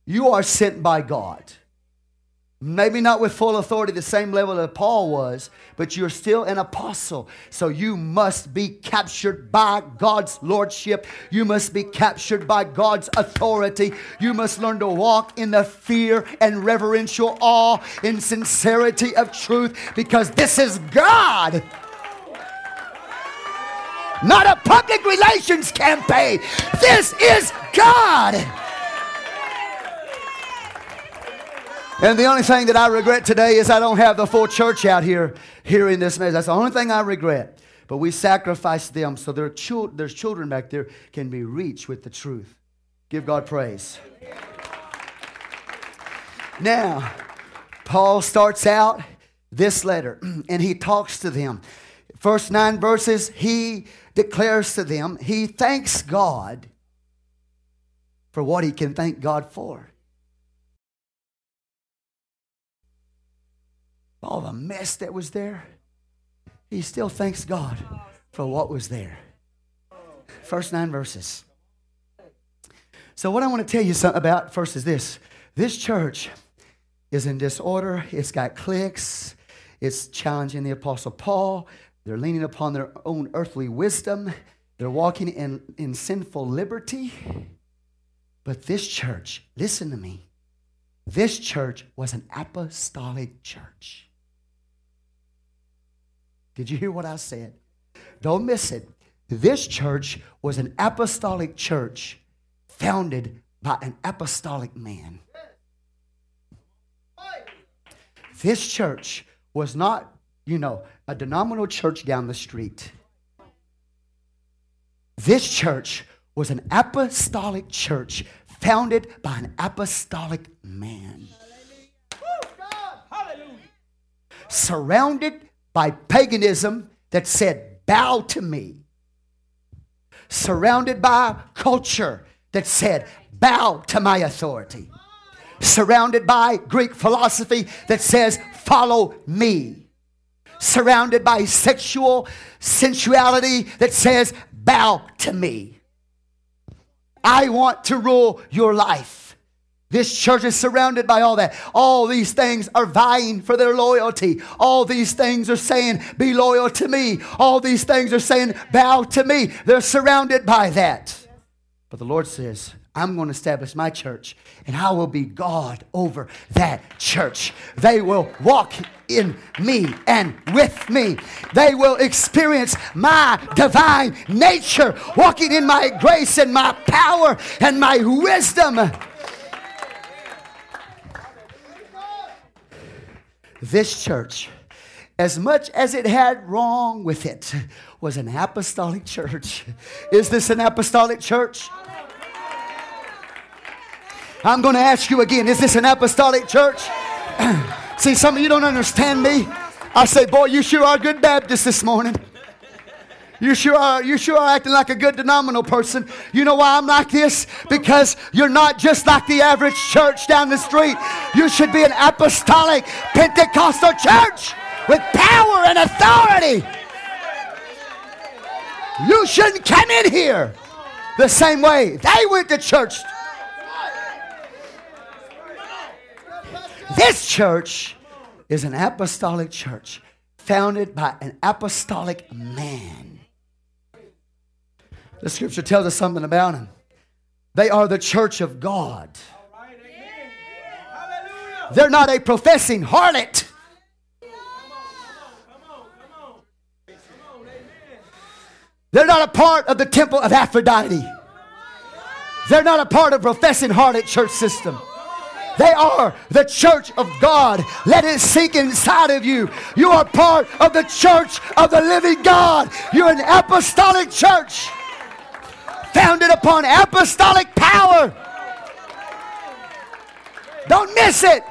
You are sent by God. Maybe not with full authority, the same level that Paul was, but you're still an apostle. So you must be captured by God's lordship. You must be captured by God's authority. You must learn to walk in the fear and reverential awe, in sincerity of truth, because this is God. Not a public relations campaign. This is God. And the only thing that I regret today is I don't have the full church out here hearing this message. That's the only thing I regret. But we sacrificed them so their there's children back there can be reached with the truth. Give God praise. Now, Paul starts out this letter and he talks to them. First nine verses, he declares to them, he thanks God for what he can thank God for. All the mess that was there, he still thanks God for what was there. First nine verses. So, what I want to tell you something about first is this this church is in disorder, it's got cliques, it's challenging the Apostle Paul, they're leaning upon their own earthly wisdom, they're walking in, in sinful liberty. But this church, listen to me, this church was an apostolic church. Did you hear what I said? Don't miss it. This church was an apostolic church founded by an apostolic man. This church was not, you know, a denominational church down the street. This church was an apostolic church founded by an apostolic man. Surrounded by paganism that said, Bow to me. Surrounded by culture that said, Bow to my authority. Surrounded by Greek philosophy that says, Follow me. Surrounded by sexual sensuality that says, Bow to me. I want to rule your life. This church is surrounded by all that. All these things are vying for their loyalty. All these things are saying, Be loyal to me. All these things are saying, Bow to me. They're surrounded by that. But the Lord says, I'm going to establish my church and I will be God over that church. They will walk in me and with me. They will experience my divine nature, walking in my grace and my power and my wisdom. This church, as much as it had wrong with it, was an apostolic church. Is this an apostolic church? I'm going to ask you again is this an apostolic church? See, some of you don't understand me. I say, boy, you sure are good Baptists this morning. You sure are, you sure are acting like a good denominational person. You know why I'm like this? Because you're not just like the average church down the street. You should be an apostolic Pentecostal church with power and authority. You shouldn't come in here the same way they went to church. This church is an apostolic church founded by an apostolic man. The scripture tells us something about them. They are the church of God. They're not a professing harlot. They're not a part of the temple of Aphrodite. They're not a part of professing harlot church system. They are the church of God. Let it sink inside of you. You are part of the church of the living God. You're an apostolic church founded upon apostolic power. Don't miss it.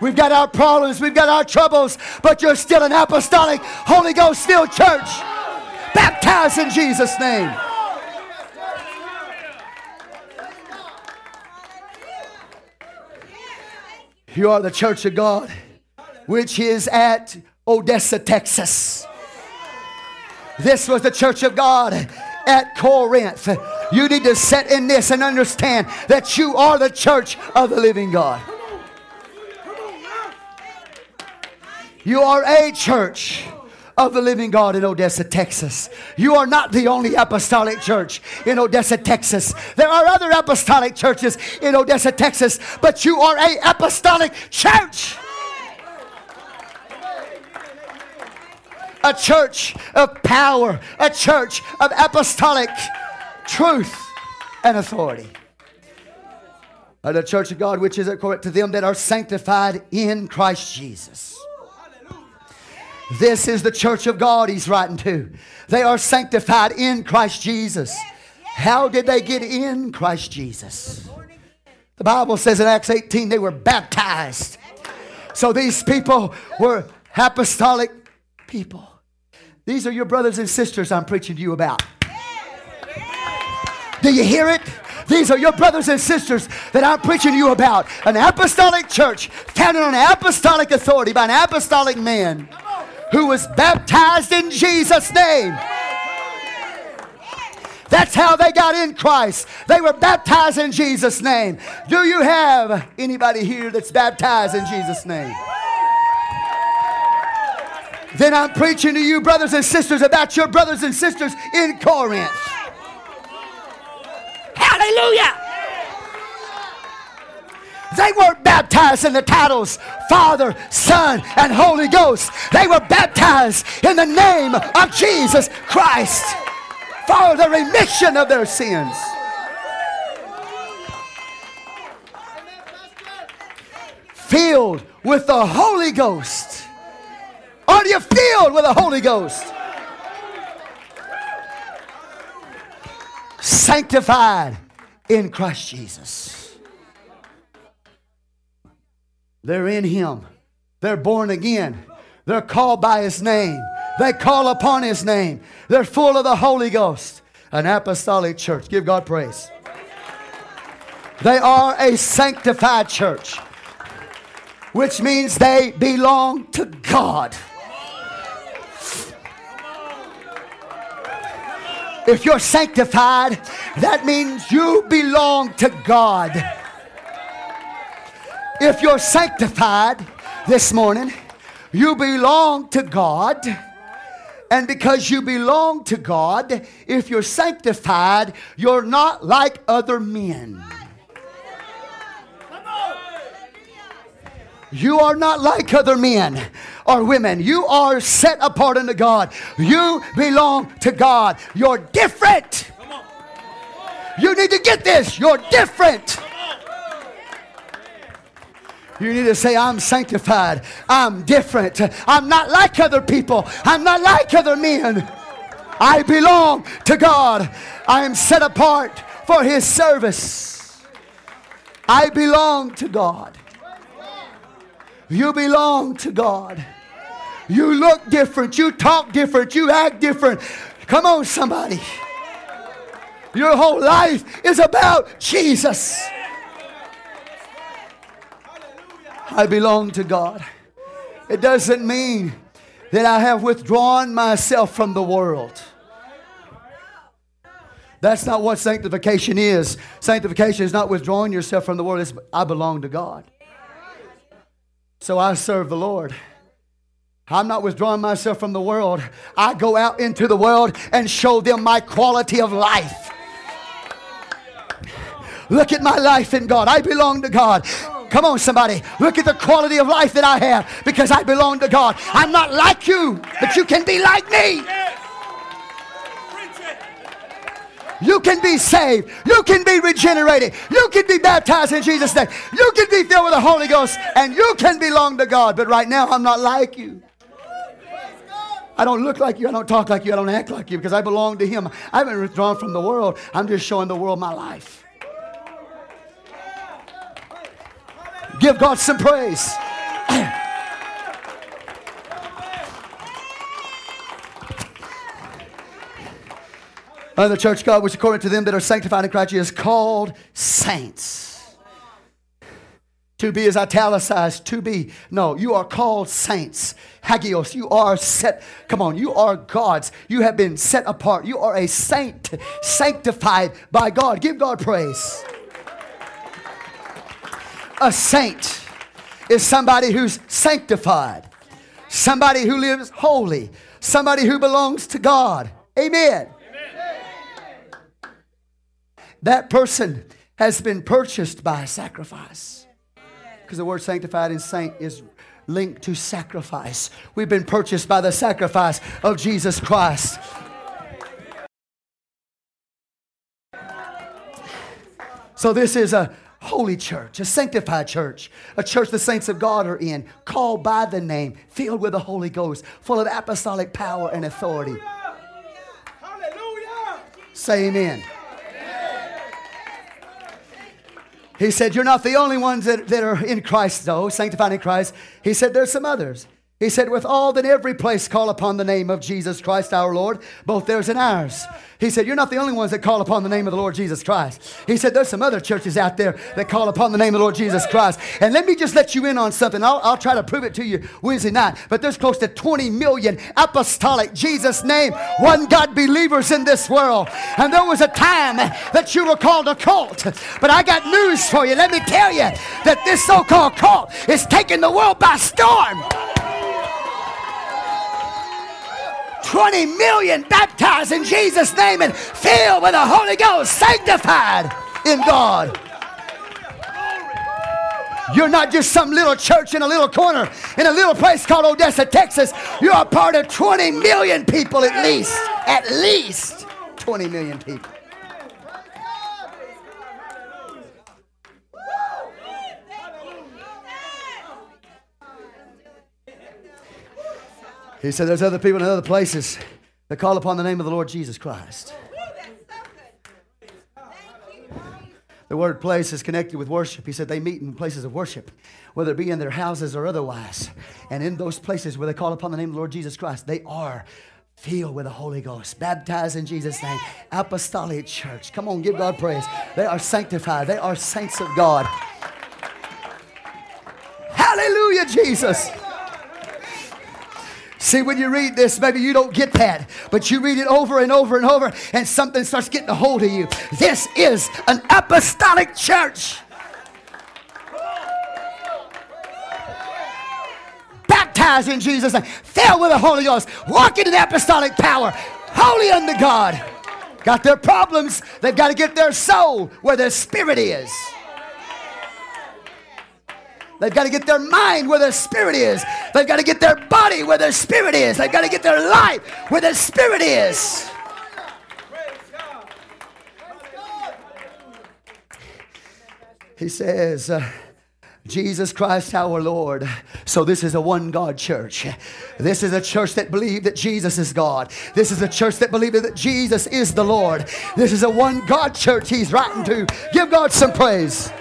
We've got our problems, we've got our troubles, but you're still an apostolic, Holy Ghost filled church. Baptized in Jesus' name. You are the church of God. which is at Odessa, Texas. This was the church of God at Corinth. You need to set in this and understand that you are the church of the living God. You are a church of the living God in Odessa, Texas. You are not the only apostolic church in Odessa, Texas. There are other apostolic churches in Odessa, Texas, but you are a apostolic church. A church of power, a church of apostolic truth and authority. The church of God, which is according to them that are sanctified in Christ Jesus. This is the church of God he's writing to. They are sanctified in Christ Jesus. How did they get in Christ Jesus? The Bible says in Acts 18 they were baptized. So these people were apostolic people. These are your brothers and sisters I'm preaching to you about. Do you hear it? These are your brothers and sisters that I'm preaching to you about. An apostolic church founded on apostolic authority by an apostolic man who was baptized in Jesus' name. That's how they got in Christ. They were baptized in Jesus' name. Do you have anybody here that's baptized in Jesus' name? Then I'm preaching to you, brothers and sisters, about your brothers and sisters in Corinth. Hallelujah! They weren't baptized in the titles Father, Son, and Holy Ghost. They were baptized in the name of Jesus Christ for the remission of their sins. Filled with the Holy Ghost. Are you filled with the Holy Ghost? Sanctified in Christ Jesus. They're in Him. They're born again. They're called by His name. They call upon His name. They're full of the Holy Ghost. An apostolic church. Give God praise. They are a sanctified church, which means they belong to God. If you're sanctified, that means you belong to God. If you're sanctified this morning, you belong to God. And because you belong to God, if you're sanctified, you're not like other men. You are not like other men or women. You are set apart unto God. You belong to God. You're different. You need to get this. You're different. You need to say, I'm sanctified. I'm different. I'm not like other people. I'm not like other men. I belong to God. I am set apart for His service. I belong to God. You belong to God. You look different. You talk different. You act different. Come on, somebody. Your whole life is about Jesus. I belong to God. It doesn't mean that I have withdrawn myself from the world. That's not what sanctification is. Sanctification is not withdrawing yourself from the world. It's, I belong to God. So I serve the Lord. I'm not withdrawing myself from the world. I go out into the world and show them my quality of life. Look at my life in God. I belong to God. Come on, somebody. Look at the quality of life that I have because I belong to God. I'm not like you, but you can be like me. You can be saved. You can be regenerated. You can be baptized in Jesus' name. You can be filled with the Holy Ghost and you can belong to God. But right now, I'm not like you. I don't look like you. I don't talk like you. I don't act like you because I belong to Him. I haven't withdrawn from the world. I'm just showing the world my life. Give God some praise. And the church God, which according to them that are sanctified in Christ Jesus, called saints. To be is italicized, to be. No, you are called saints. Hagios, you are set. Come on, you are God's. You have been set apart. You are a saint, sanctified by God. Give God praise. A saint is somebody who's sanctified, somebody who lives holy, somebody who belongs to God. Amen. That person has been purchased by a sacrifice because the word sanctified and saint is linked to sacrifice. We've been purchased by the sacrifice of Jesus Christ. So, this is a holy church, a sanctified church, a church the saints of God are in, called by the name, filled with the Holy Ghost, full of apostolic power and authority. Hallelujah. Say amen. He said, You're not the only ones that, that are in Christ, though, sanctified in Christ. He said, There's some others. He said, With all that every place call upon the name of Jesus Christ our Lord, both theirs and ours. He said, You're not the only ones that call upon the name of the Lord Jesus Christ. He said, There's some other churches out there that call upon the name of the Lord Jesus Christ. And let me just let you in on something. I'll, I'll try to prove it to you Wednesday night. But there's close to 20 million apostolic Jesus name, one God believers in this world. And there was a time that you were called a cult. But I got news for you. Let me tell you that this so called cult is taking the world by storm. 20 million baptized in Jesus' name and filled with the Holy Ghost, sanctified in God. You're not just some little church in a little corner in a little place called Odessa, Texas. You're a part of 20 million people at least. At least 20 million people. He said, There's other people in other places that call upon the name of the Lord Jesus Christ. The word place is connected with worship. He said they meet in places of worship, whether it be in their houses or otherwise. And in those places where they call upon the name of the Lord Jesus Christ, they are filled with the Holy Ghost, baptized in Jesus' name, apostolic church. Come on, give God praise. They are sanctified, they are saints of God. Hallelujah, Jesus. See, when you read this, maybe you don't get that, but you read it over and over and over, and something starts getting a hold of you. This is an apostolic church. Baptized in Jesus' name, filled with the Holy Ghost, walking in apostolic power, holy unto God. Got their problems, they've got to get their soul where their spirit is. They've got to get their mind where their spirit is. They've got to get their body where their spirit is. They've got to get their life where their spirit is. He says, uh, Jesus Christ our Lord. So, this is a one God church. This is a church that believed that Jesus is God. This is a church that believed that Jesus is the Lord. This is a one God church he's writing to. Give God some praise.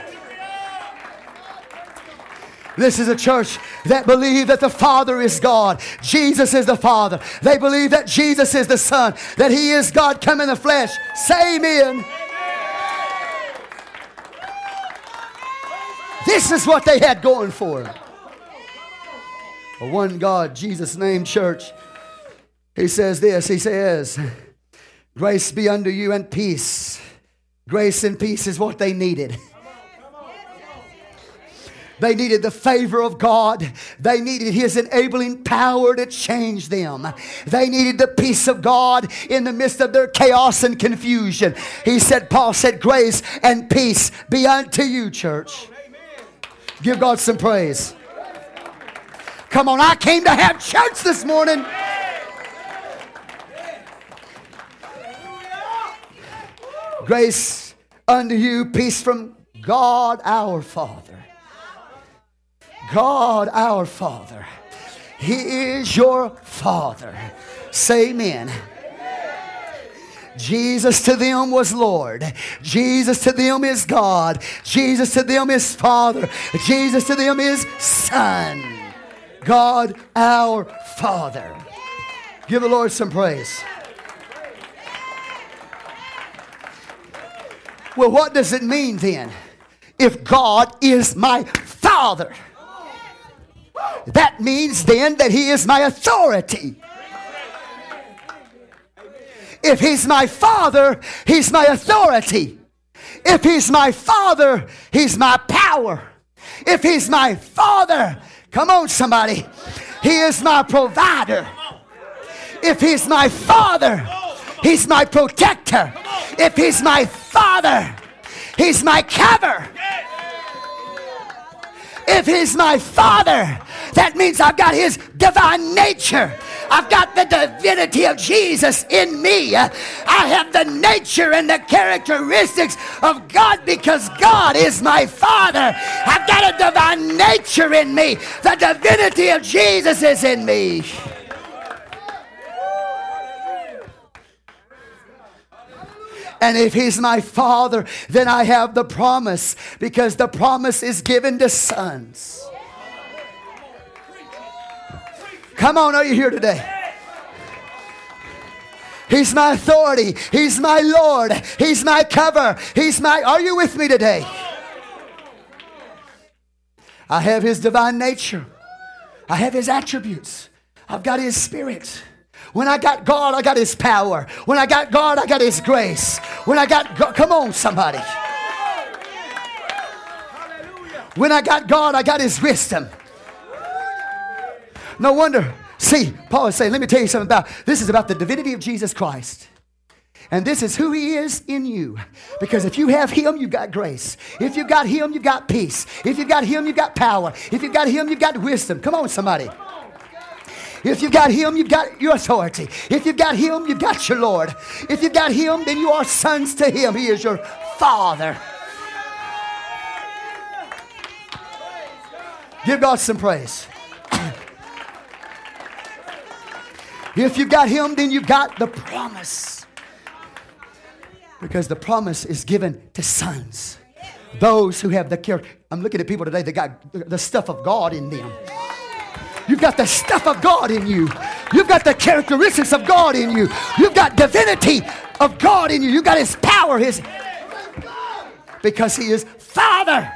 This is a church that believe that the Father is God. Jesus is the Father. They believe that Jesus is the Son, that He is God come in the flesh. Say amen. This is what they had going for. A one God, Jesus name church. He says this He says, Grace be unto you and peace. Grace and peace is what they needed. They needed the favor of God. They needed His enabling power to change them. They needed the peace of God in the midst of their chaos and confusion. He said, Paul said, Grace and peace be unto you, church. Give God some praise. Come on, I came to have church this morning. Grace unto you, peace from God our Father God our Father. He is your Father. Say amen. Jesus to them was Lord. Jesus to them is God. Jesus to them is Father. Jesus to them is Son. God our Father. Give the Lord some praise. Well, what does it mean then? If God is my Father. That means then that He is my authority. If He's my Father, He's my authority. If He's my Father, He's my power. If He's my Father, come on, somebody, He is my provider. If He's my Father, He's my protector. If He's my Father, He's my cover. If He's my Father, that means I've got His divine nature. I've got the divinity of Jesus in me. I have the nature and the characteristics of God because God is my Father. I've got a divine nature in me. The divinity of Jesus is in me. And if he's my father, then I have the promise because the promise is given to sons. Come on, are you here today? He's my authority. He's my Lord. He's my cover. He's my. Are you with me today? I have His divine nature. I have His attributes. I've got His Spirit. When I got God, I got His power. When I got God, I got His grace. When I got God, come on, somebody. When I got God, I got His wisdom. No wonder. See, Paul is saying, let me tell you something about this is about the divinity of Jesus Christ. And this is who he is in you. Because if you have him, you've got grace. If you've got him, you've got peace. If you've got him, you've got power. If you've got him, you've got wisdom. Come on, somebody. If you've got Him, you've got your authority. If you've got Him, you've got your Lord. If you've got Him, then you are sons to Him. He is your Father. Give God some praise. if you've got Him, then you've got the promise. Because the promise is given to sons. Those who have the character. I'm looking at people today that got the stuff of God in them. You've got the stuff of God in you. You've got the characteristics of God in you. You've got divinity of God in you. You've got His power, His. Because He is Father.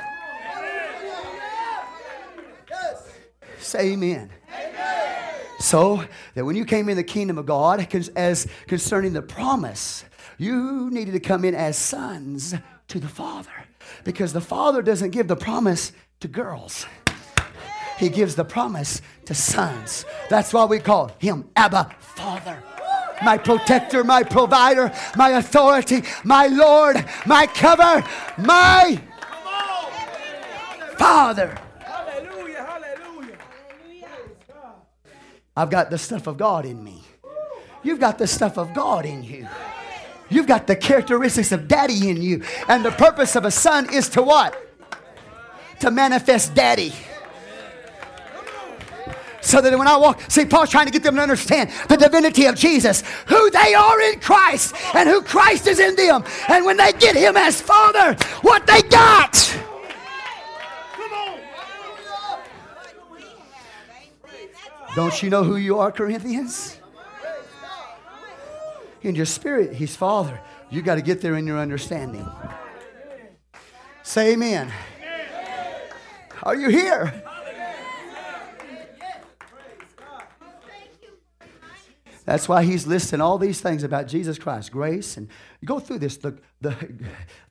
Say amen. amen. So that when you came in the kingdom of God, as concerning the promise, you needed to come in as sons to the Father. Because the Father doesn't give the promise to girls. He gives the promise to sons. That's why we call him Abba Father. My protector, my provider, my authority, my Lord, my cover, my Father. Hallelujah, hallelujah. I've got the stuff of God in me. You've got the stuff of God in you. You've got the characteristics of daddy in you. And the purpose of a son is to what? To manifest daddy so that when I walk, see, Paul's trying to get them to understand the divinity of Jesus, who they are in Christ, and who Christ is in them. And when they get Him as Father, what they got. Don't you know who you are, Corinthians? In your spirit, He's Father. You got to get there in your understanding. Say amen. Are you here? That's why he's listing all these things about Jesus Christ, grace, and go through this, the, the,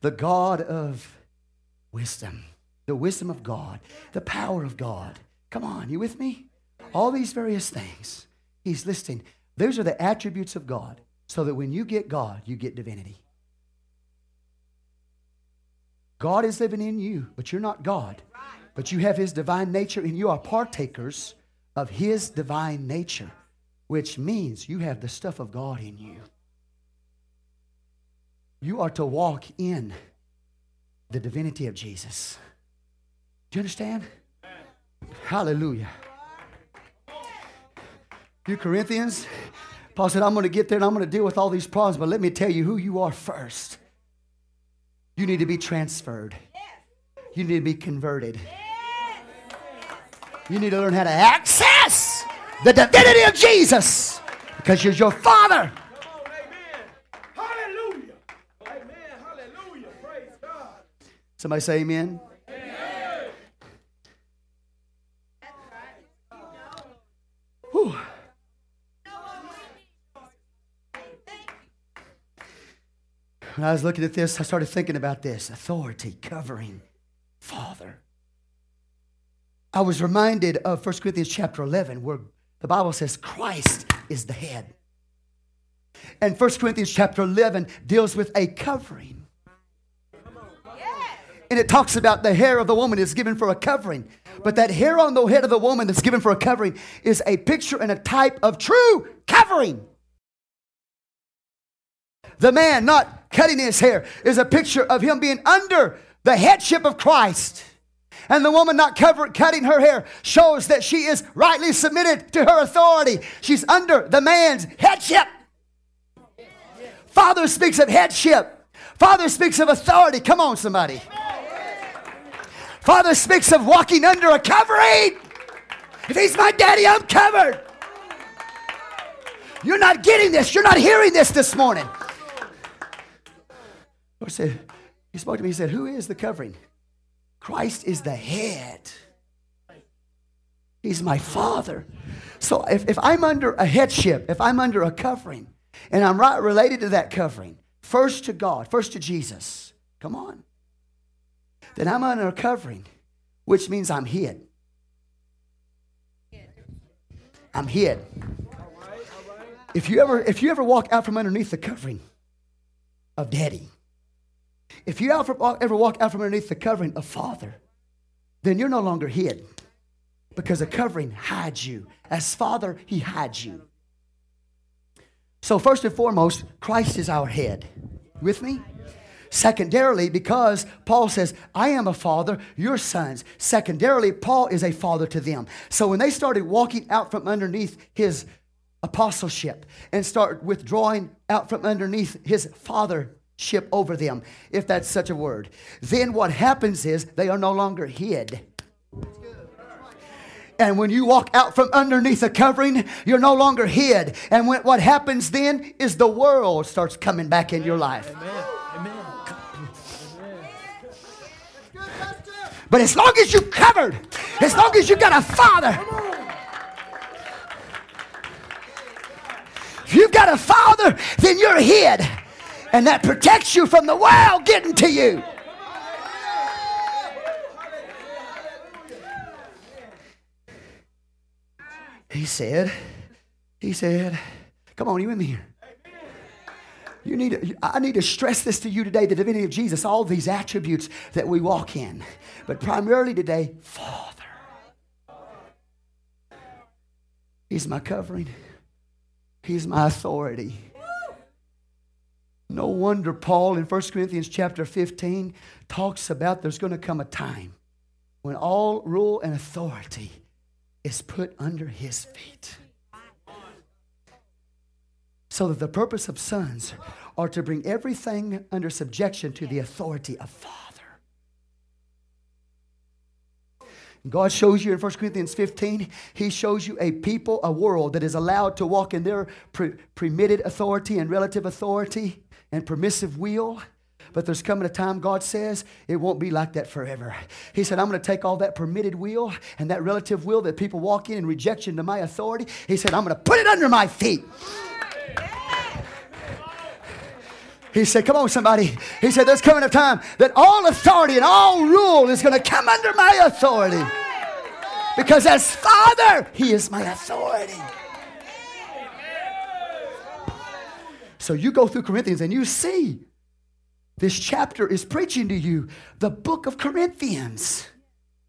the God of wisdom, the wisdom of God, the power of God. Come on, you with me? All these various things he's listing. Those are the attributes of God, so that when you get God, you get divinity. God is living in you, but you're not God. But you have his divine nature, and you are partakers of his divine nature which means you have the stuff of God in you. You are to walk in the divinity of Jesus. Do you understand? Hallelujah. You Corinthians, Paul said, I'm going to get there and I'm going to deal with all these problems, but let me tell you who you are first. You need to be transferred, you need to be converted. You need to learn how to access the divinity of Jesus because he's your father. Somebody say amen. amen. When I was looking at this, I started thinking about this authority, covering, Father. I was reminded of 1 Corinthians chapter 11, where the Bible says Christ is the head. And 1 Corinthians chapter 11 deals with a covering. And it talks about the hair of the woman is given for a covering. But that hair on the head of the woman that's given for a covering is a picture and a type of true covering. The man not cutting his hair is a picture of him being under the headship of Christ. And the woman not cover, cutting her hair shows that she is rightly submitted to her authority. She's under the man's headship. Father speaks of headship. Father speaks of authority. Come on, somebody. Father speaks of walking under a covering. If he's my daddy, I'm covered. You're not getting this. You're not hearing this this morning. Lord said, He spoke to me. He said, Who is the covering? Christ is the head. He's my father. So if, if I'm under a headship, if I'm under a covering, and I'm right related to that covering, first to God, first to Jesus, come on, then I'm under a covering, which means I'm hid. I'm hid. If you ever if you ever walk out from underneath the covering of daddy, if you ever, walk out from underneath the covering of Father, then you're no longer hid because a covering hides you. As Father, He hides you. So, first and foremost, Christ is our head. With me? Secondarily, because Paul says, I am a father, your sons. Secondarily, Paul is a father to them. So when they started walking out from underneath his apostleship and start withdrawing out from underneath his father ship over them, if that's such a word. Then what happens is they are no longer hid. And when you walk out from underneath a covering, you're no longer hid. And when, what happens then is the world starts coming back in your life. But as long as you're covered, as long as you got a father, if you've got a father, then you're hid and that protects you from the world getting to you. He said, he said, come on, you in here. You need I need to stress this to you today the divinity of Jesus, all these attributes that we walk in. But primarily today, Father. He's my covering, He's my authority. No wonder Paul in 1 Corinthians chapter 15 talks about there's going to come a time when all rule and authority is put under his feet. So that the purpose of sons are to bring everything under subjection to the authority of Father. God shows you in 1 Corinthians 15, He shows you a people, a world that is allowed to walk in their pre- permitted authority and relative authority and permissive will. But there's coming a time, God says, it won't be like that forever. He said, I'm going to take all that permitted will and that relative will that people walk in in rejection to my authority. He said, I'm going to put it under my feet. He said, Come on, somebody. He said, There's coming a time that all authority and all rule is going to come under my authority. Because as Father, He is my authority. So you go through Corinthians and you see this chapter is preaching to you the book of Corinthians.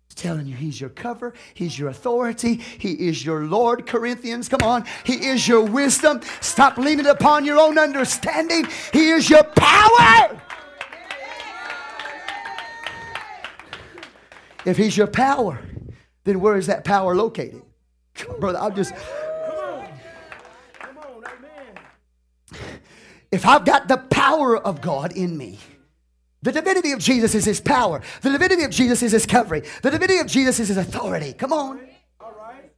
It's telling you he's your cover, he's your authority, he is your Lord, Corinthians. Come on, he is your wisdom. Stop leaning upon your own understanding, he is your power. If he's your power, then where is that power located? Brother, I'm just if I've got the power of God in me, the divinity of Jesus is his power. The divinity of Jesus is his covering. The divinity of Jesus is his authority. Come on. All right.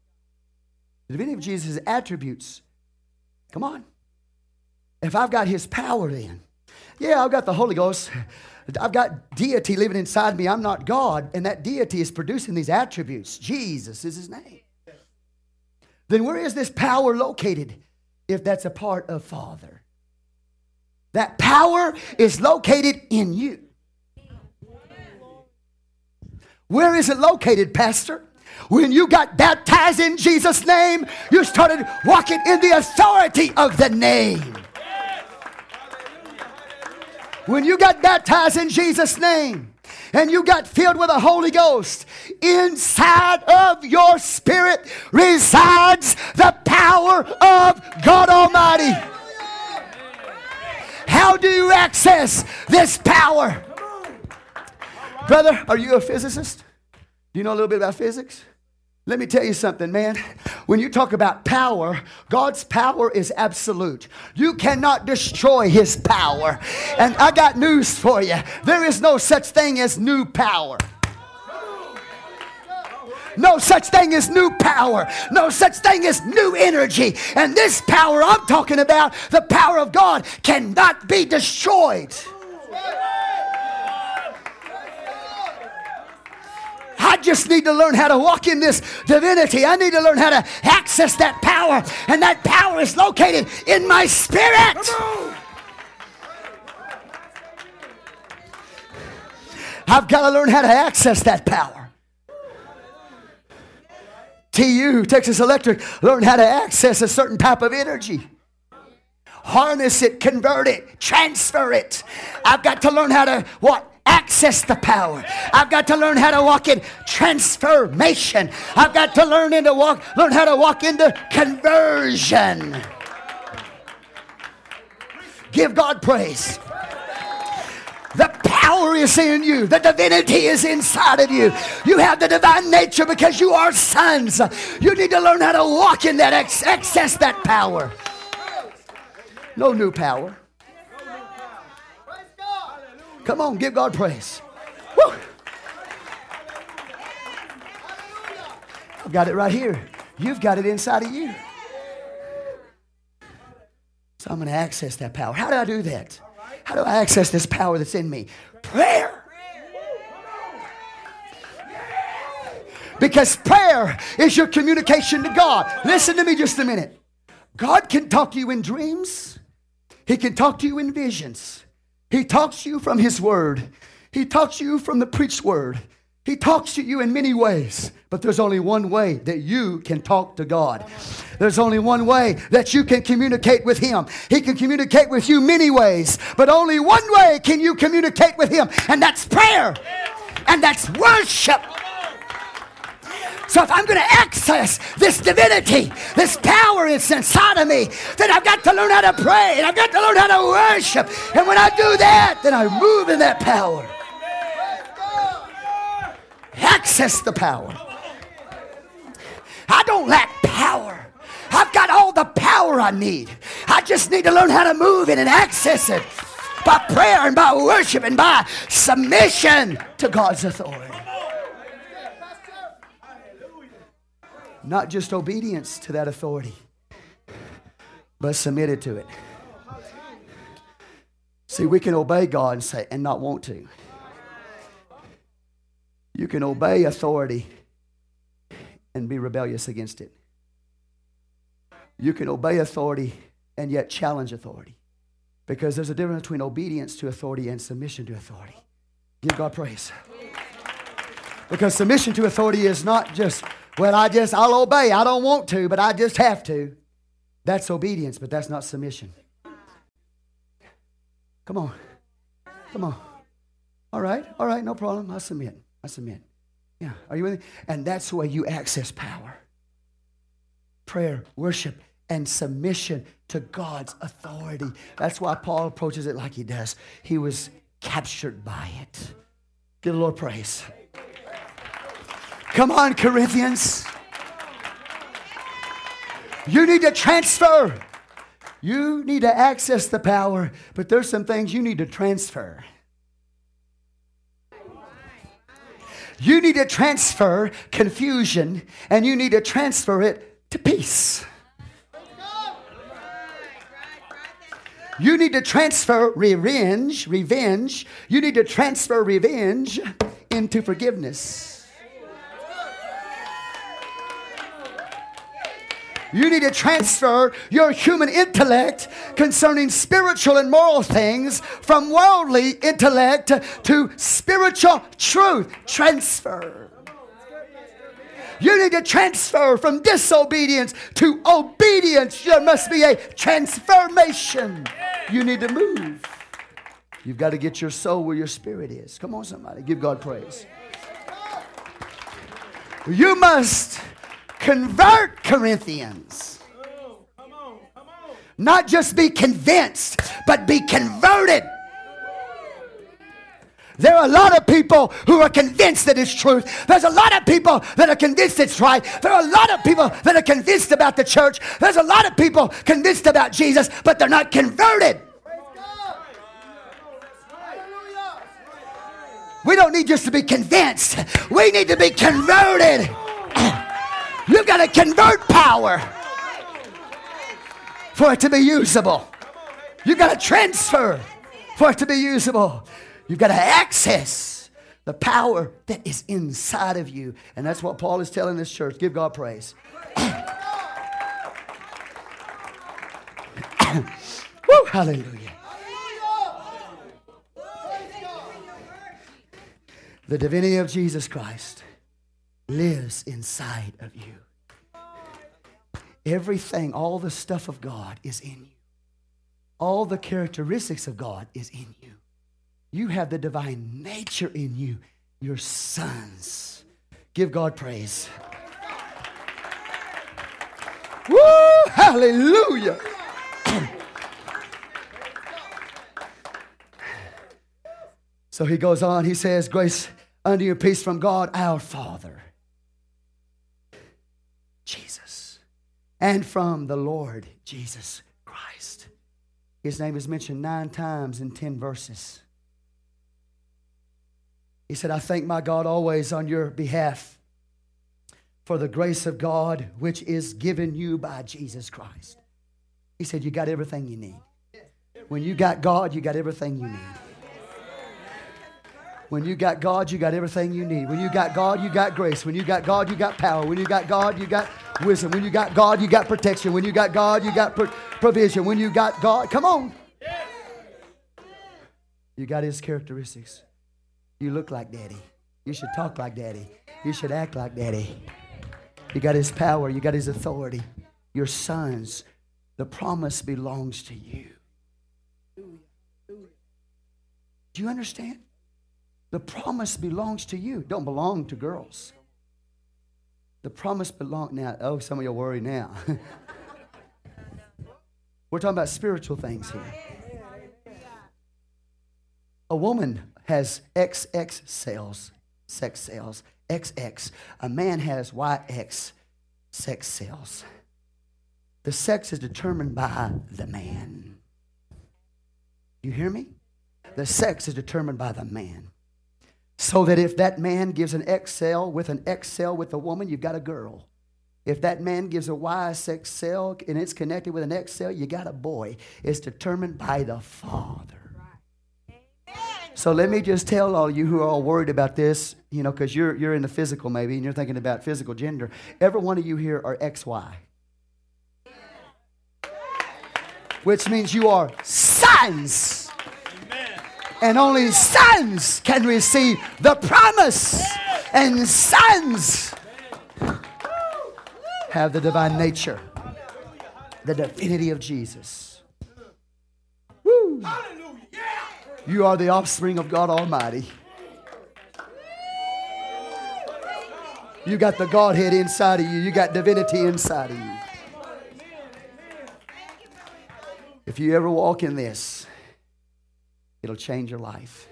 The divinity of Jesus is attributes. Come on. If I've got his power then, yeah, I've got the Holy Ghost. I've got deity living inside me. I'm not God. And that deity is producing these attributes. Jesus is his name. Then where is this power located if that's a part of Father? That power is located in you. Where is it located, Pastor? When you got baptized in Jesus' name, you started walking in the authority of the name. When you got baptized in Jesus' name and you got filled with the Holy Ghost, inside of your spirit resides the power of God Almighty. How do you access this power? Brother, are you a physicist? Do you know a little bit about physics? Let me tell you something, man. When you talk about power, God's power is absolute. You cannot destroy his power. And I got news for you there is no such thing as new power. No such thing as new power. No such thing as new energy. And this power I'm talking about, the power of God, cannot be destroyed. I just need to learn how to walk in this divinity. I need to learn how to access that power. And that power is located in my spirit. I've got to learn how to access that power. TU, Texas Electric, learn how to access a certain type of energy. Harness it, convert it, transfer it. I've got to learn how to what? access the power. I've got to learn how to walk in transformation. I've got to learn into walk, learn how to walk into conversion. Give God praise. The power is in you. The divinity is inside of you. You have the divine nature because you are sons. You need to learn how to walk in that, access that power. No new power. Come on, give God praise. Woo. I've got it right here. You've got it inside of you. So I'm going to access that power. How do I do that? How do I access this power that's in me? Prayer. Because prayer is your communication to God. Listen to me just a minute. God can talk to you in dreams, He can talk to you in visions. He talks to you from His Word. He talks to you from the preached Word. He talks to you in many ways, but there's only one way that you can talk to God. There's only one way that you can communicate with Him. He can communicate with you many ways, but only one way can you communicate with Him, and that's prayer, and that's worship. So if I'm going to access this divinity, this power is inside of me, then I've got to learn how to pray and I've got to learn how to worship. And when I do that, then I move in that power. Access the power. I don't lack power. I've got all the power I need. I just need to learn how to move it and access it by prayer and by worship and by submission to God's authority. Not just obedience to that authority, but submitted to it. See, we can obey God and say and not want to. You can obey authority and be rebellious against it. You can obey authority and yet challenge authority. Because there's a difference between obedience to authority and submission to authority. Give God praise. Because submission to authority is not just well, I just, I'll obey. I don't want to, but I just have to. That's obedience, but that's not submission. Come on. Come on. All right. All right. No problem. I submit. I submit. Yeah. Are you with me? And that's the way you access power prayer, worship, and submission to God's authority. That's why Paul approaches it like he does. He was captured by it. Give the Lord praise. Come on, Corinthians. You need to transfer. You need to access the power, but there's some things you need to transfer. You need to transfer confusion and you need to transfer it to peace. You need to transfer revenge, revenge. You need to transfer revenge into forgiveness. You need to transfer your human intellect concerning spiritual and moral things from worldly intellect to spiritual truth. Transfer. You need to transfer from disobedience to obedience. There must be a transformation. You need to move. You've got to get your soul where your spirit is. Come on, somebody. Give God praise. You must convert Corinthians. Not just be convinced, but be converted. There are a lot of people who are convinced that it's truth. There's a lot of people that are convinced it's right. There are a lot of people that are convinced about the church. There's a lot of people convinced about Jesus, but they're not converted. We don't need just to be convinced. We need to be converted. You've got to convert power for it to be usable. You've got to transfer for it to be usable. You've got to access the power that is inside of you. And that's what Paul is telling this church. Give God praise. Woo, hallelujah. The divinity of Jesus Christ lives inside of you. Everything, all the stuff of God is in you. All the characteristics of God is in you. You have the divine nature in you. Your sons. Give God praise. Woo! Hallelujah. so he goes on, he says, Grace unto you, peace from God our Father Jesus, and from the Lord Jesus Christ. His name is mentioned nine times in 10 verses. He said, I thank my God always on your behalf for the grace of God which is given you by Jesus Christ. He said, You got everything you need. When you got God, you got everything you need. When you got God, you got everything you need. When you got God, you got grace. When you got God, you got power. When you got God, you got wisdom. When you got God, you got protection. When you got God, you got pro- provision. When you got God, come on. You got His characteristics. You look like Daddy. You should talk like Daddy. You should act like Daddy. You got His power. You got His authority. Your sons. The promise belongs to you. Do you understand? The promise belongs to you. Don't belong to girls. The promise belong now. Oh, some of you worry now. We're talking about spiritual things here. A woman has XX cells, sex cells, XX. A man has YX sex cells. The sex is determined by the man. You hear me? The sex is determined by the man. So that if that man gives an X cell with an X cell with a woman, you've got a girl. If that man gives a Y sex cell and it's connected with an X cell, you got a boy. It's determined by the father. So let me just tell all you who are all worried about this, you know, because you're, you're in the physical maybe and you're thinking about physical gender. Every one of you here are XY, which means you are sons and only sons can receive the promise. And sons have the divine nature, the divinity of Jesus. Woo. You are the offspring of God Almighty. You got the Godhead inside of you. You got divinity inside of you. If you ever walk in this, It'll change your life.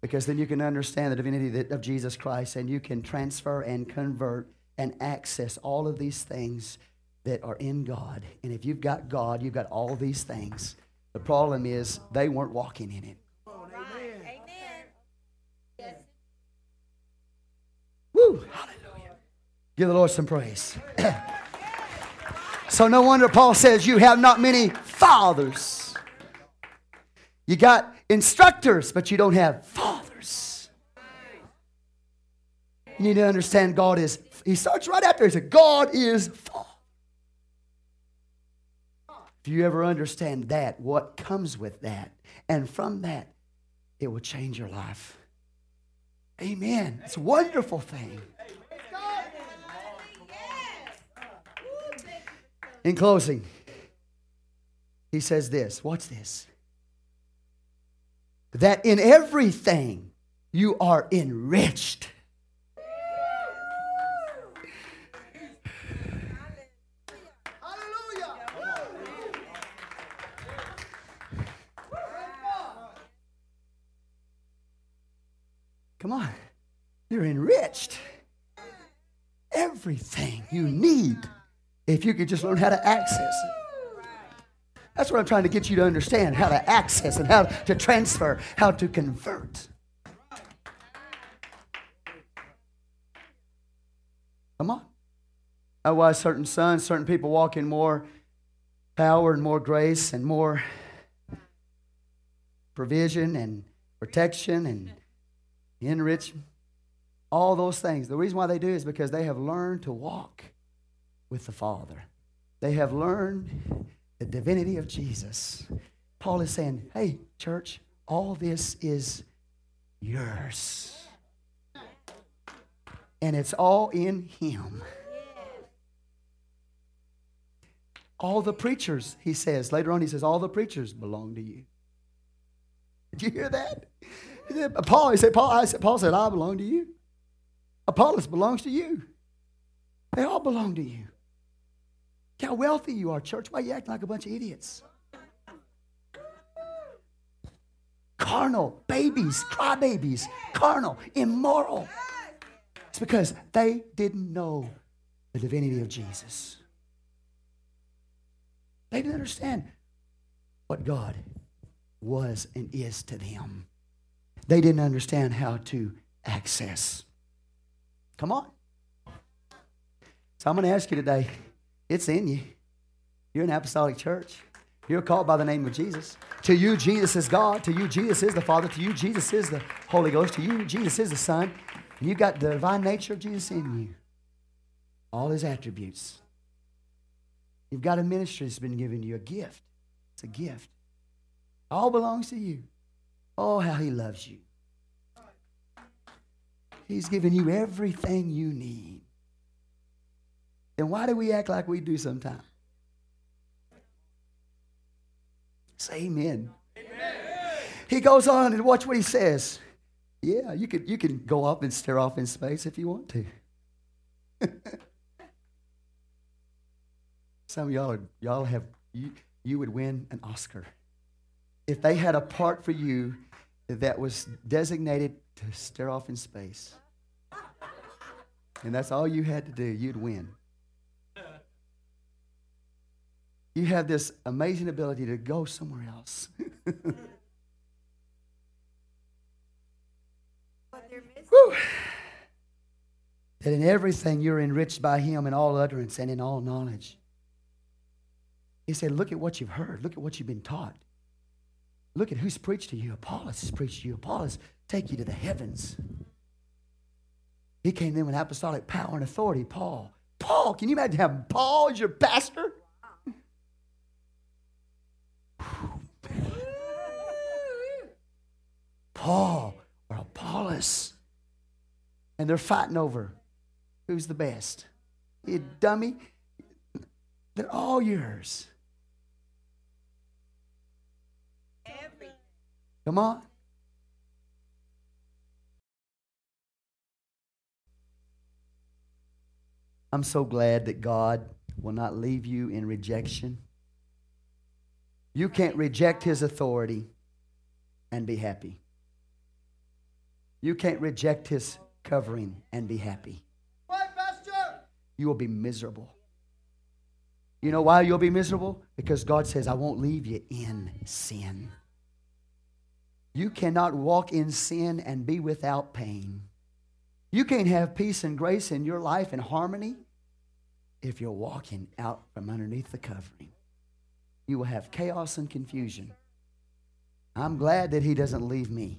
Because then you can understand the divinity of Jesus Christ and you can transfer and convert and access all of these things that are in God. And if you've got God, you've got all these things. The problem is they weren't walking in it. Amen. Amen. Woo! Hallelujah. Give the Lord some praise. so no wonder Paul says you have not many fathers. You got instructors, but you don't have fathers. You need to understand God is, he starts right after. He said, God is Father. If you ever understand that, what comes with that, and from that, it will change your life. Amen. It's a wonderful thing. In closing, he says this. Watch this. That in everything you are enriched. Come on. You're enriched. Everything you need if you could just learn how to access it. That's what I'm trying to get you to understand how to access and how to transfer, how to convert. Come on. That's why certain sons, certain people walk in more power and more grace and more provision and protection and enrichment. All those things. The reason why they do is because they have learned to walk with the Father. They have learned the divinity of Jesus. Paul is saying, hey, church, all this is yours. And it's all in Him. All the preachers, he says, later on, he says, all the preachers belong to you. Did you hear that? He said, Paul, he said, Paul, I said, Paul said, I belong to you. Apollos belongs to you. They all belong to you. Look how wealthy you are, church. Why are you acting like a bunch of idiots? Carnal, babies, crybabies, carnal, immoral. It's because they didn't know the divinity of Jesus. They didn't understand what God was and is to them. They didn't understand how to access. Come on. So I'm going to ask you today it's in you. You're an apostolic church. You're called by the name of Jesus. To you, Jesus is God. To you, Jesus is the Father. To you, Jesus is the Holy Ghost. To you, Jesus is the Son. And you've got the divine nature of Jesus in you. All his attributes. You've got a ministry that's been given to you, a gift. It's a gift. All belongs to you. Oh, how he loves you. He's given you everything you need. Then why do we act like we do sometimes? Say amen. amen. He goes on and watch what he says. Yeah, you can, you can go up and stare off in space if you want to. Some of y'all, are, y'all have, you, you would win an Oscar. If they had a part for you that was designated to stare off in space, and that's all you had to do, you'd win. You have this amazing ability to go somewhere else. that in everything you're enriched by Him in all utterance and in all knowledge. He said, Look at what you've heard. Look at what you've been taught. Look at who's preached to you. Apollos has preached to you. Apollos take you to the heavens. He came in with apostolic power and authority. Paul. Paul, can you imagine having Paul as your pastor? Paul or Apollos. And they're fighting over who's the best. You dummy. They're all yours. Come on. I'm so glad that God will not leave you in rejection. You can't reject his authority and be happy. You can't reject his covering and be happy. You will be miserable. You know why you'll be miserable? Because God says, I won't leave you in sin. You cannot walk in sin and be without pain. You can't have peace and grace in your life and harmony if you're walking out from underneath the covering. You will have chaos and confusion. I'm glad that He doesn't leave me.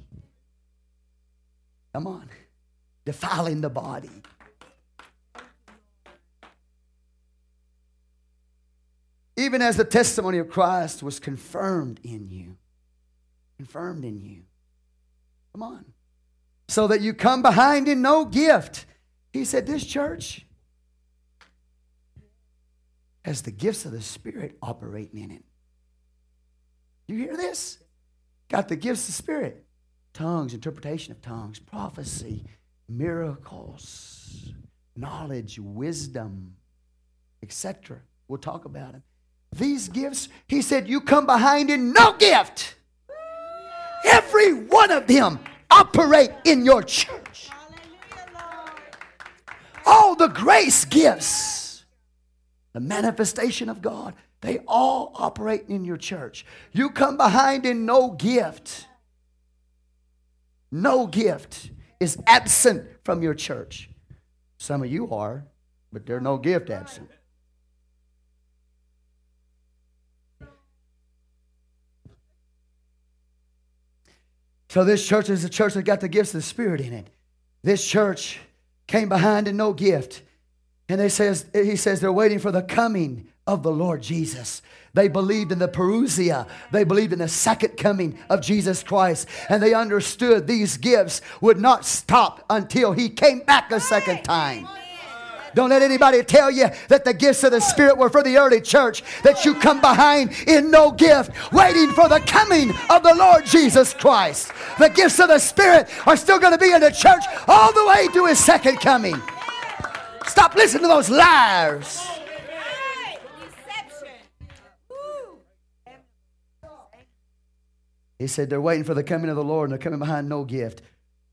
Come on. Defiling the body. even as the testimony of Christ was confirmed in you. Confirmed in you. Come on. So that you come behind in no gift. He said, This church has the gifts of the Spirit operating in it. You hear this? Got the gifts of the Spirit tongues, interpretation of tongues, prophecy, miracles, knowledge, wisdom, etc. We'll talk about them. These gifts, he said, you come behind in no gift. Every one of them operate in your church. All the grace gifts, the manifestation of God, they all operate in your church. You come behind in no gift. No gift is absent from your church. Some of you are, but there's no gift absent. So this church is a church that got the gifts of the Spirit in it. This church came behind in no gift. And they says, he says they're waiting for the coming of the Lord Jesus. They believed in the parousia. They believed in the second coming of Jesus Christ. And they understood these gifts would not stop until he came back a second time. Don't let anybody tell you that the gifts of the Spirit were for the early church, that you come behind in no gift, waiting for the coming of the Lord Jesus Christ. The gifts of the Spirit are still going to be in the church all the way to his second coming. Stop listening to those liars. He said, They're waiting for the coming of the Lord and they're coming behind no gift.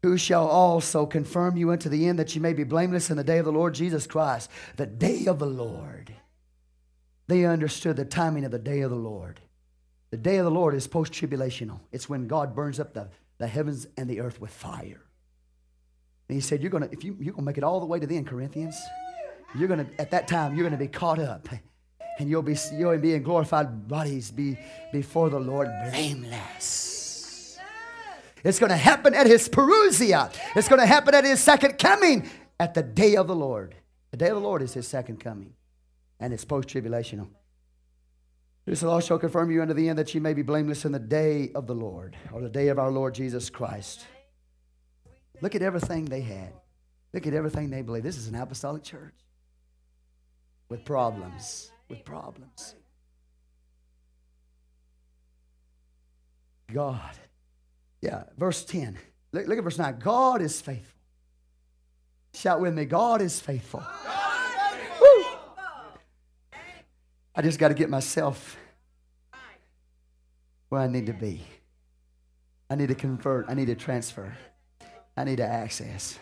Who shall also confirm you unto the end that you may be blameless in the day of the Lord Jesus Christ? The day of the Lord. They understood the timing of the day of the Lord. The day of the Lord is post tribulational, it's when God burns up the, the heavens and the earth with fire. And he said, You're gonna, if you you're gonna make it all the way to the end, Corinthians, you're gonna at that time you're gonna be caught up and you'll be you'll be in glorified bodies be before the Lord blameless. It's to happen at his parousia. It's to happen at his second coming at the day of the Lord. The day of the Lord is his second coming, and it's post tribulational. This law shall confirm you unto the end that you may be blameless in the day of the Lord, or the day of our Lord Jesus Christ. Look at everything they had. Look at everything they believe. This is an apostolic church with problems with problems. God. Yeah, verse 10. Look, look, at verse 9. God is faithful. Shout with me, God is faithful. Woo. I just got to get myself where I need to be. I need to convert. I need to transfer. I need to access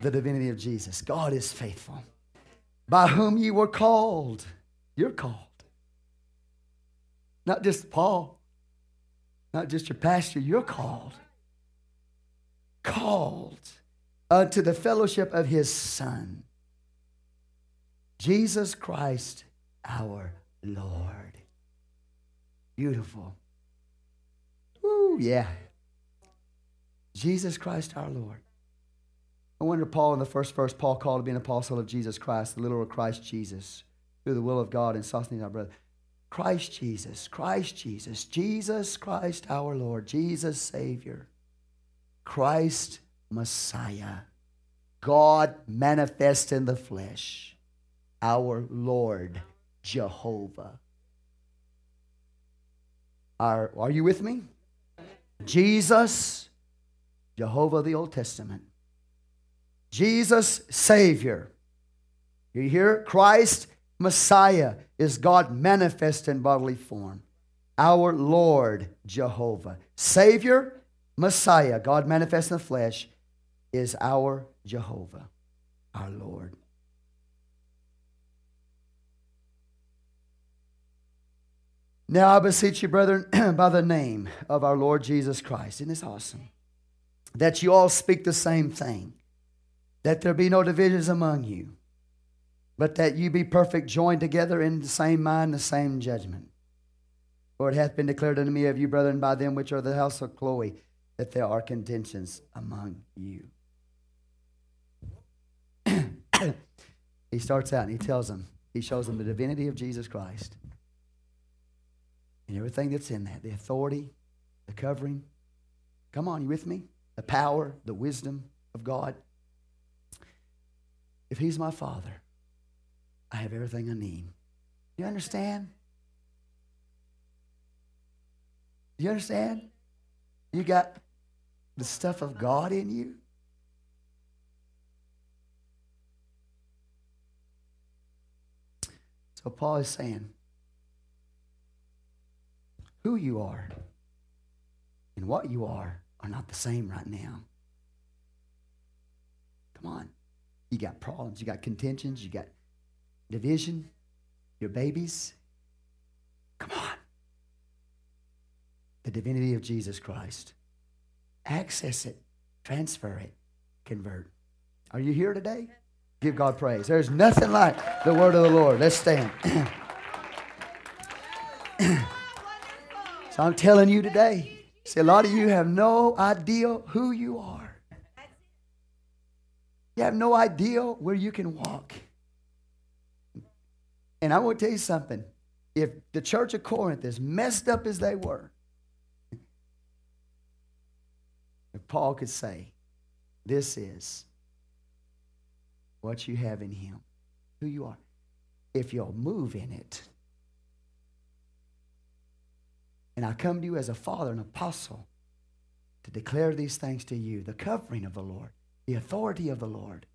the divinity of Jesus. God is faithful, by whom you were called you're called. Not just Paul, not just your pastor, you're called. Called unto the fellowship of his Son, Jesus Christ our Lord. Beautiful. Ooh, yeah. Jesus Christ our Lord. I wonder, Paul, in the first verse, Paul called to be an apostle of Jesus Christ, the literal Christ Jesus through the will of God and Sosthenes our brother. Christ Jesus, Christ Jesus, Jesus Christ our Lord, Jesus Savior, Christ Messiah, God manifest in the flesh, our Lord Jehovah. Are, are you with me? Jesus, Jehovah the Old Testament. Jesus, Savior. You hear? Christ, Messiah is God manifest in bodily form. Our Lord Jehovah. Savior, Messiah, God manifest in the flesh, is our Jehovah, our Lord. Now I beseech you, brethren, by the name of our Lord Jesus Christ. Isn't this awesome? That you all speak the same thing, that there be no divisions among you but that you be perfect, joined together in the same mind, the same judgment. For it hath been declared unto me of you, brethren, by them which are the house of Chloe, that there are contentions among you. he starts out and he tells them, he shows them the divinity of Jesus Christ. and everything that's in that the authority, the covering. Come on, you with me? The power, the wisdom of God. If He's my Father, I have everything I need. Do You understand? Do You understand? You got the stuff of God in you. So Paul is saying, who you are and what you are are not the same right now. Come on. You got problems, you got contentions, you got division, your babies. Come on. The divinity of Jesus Christ. Access it, transfer it, convert. Are you here today? Give God praise. There's nothing like the word of the Lord. Let's stand. so I'm telling you today, see, a lot of you have no idea who you are. You have no idea where you can walk. And I want to tell you something. If the church of Corinth, as messed up as they were, if Paul could say, This is what you have in Him, who you are, if you'll move in it. And I come to you as a father, an apostle, to declare these things to you the covering of the Lord, the authority of the Lord.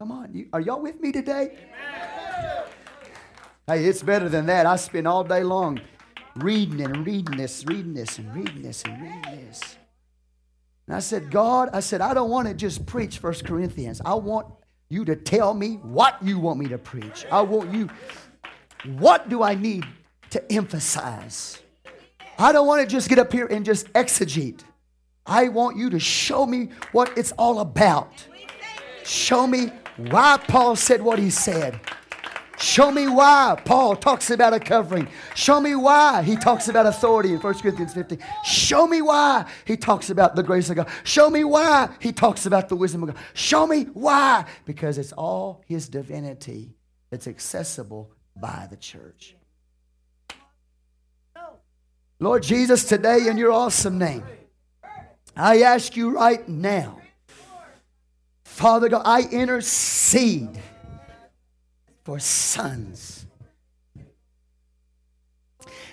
Come on, you, are y'all with me today? Amen. Hey, it's better than that. I spend all day long reading and reading this, reading this, and reading this, and reading this. And I said, God, I said, I don't want to just preach First Corinthians. I want you to tell me what you want me to preach. I want you, what do I need to emphasize? I don't want to just get up here and just exegete. I want you to show me what it's all about. Show me why Paul said what he said. Show me why Paul talks about a covering. Show me why he talks about authority in 1 Corinthians 15. Show me why he talks about the grace of God. Show me why he talks about the wisdom of God. Show me why. Because it's all his divinity that's accessible by the church. Lord Jesus, today in your awesome name, I ask you right now, Father God, I intercede for sons.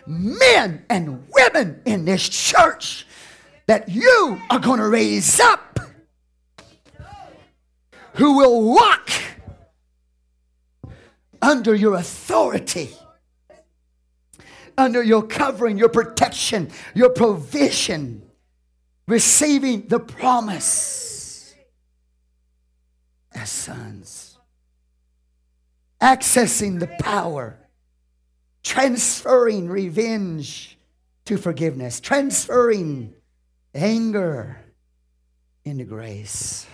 Men and women in this church that you are going to raise up who will walk under your authority, under your covering, your protection, your provision, receiving the promise as sons accessing the power, transferring revenge to forgiveness, transferring anger into grace.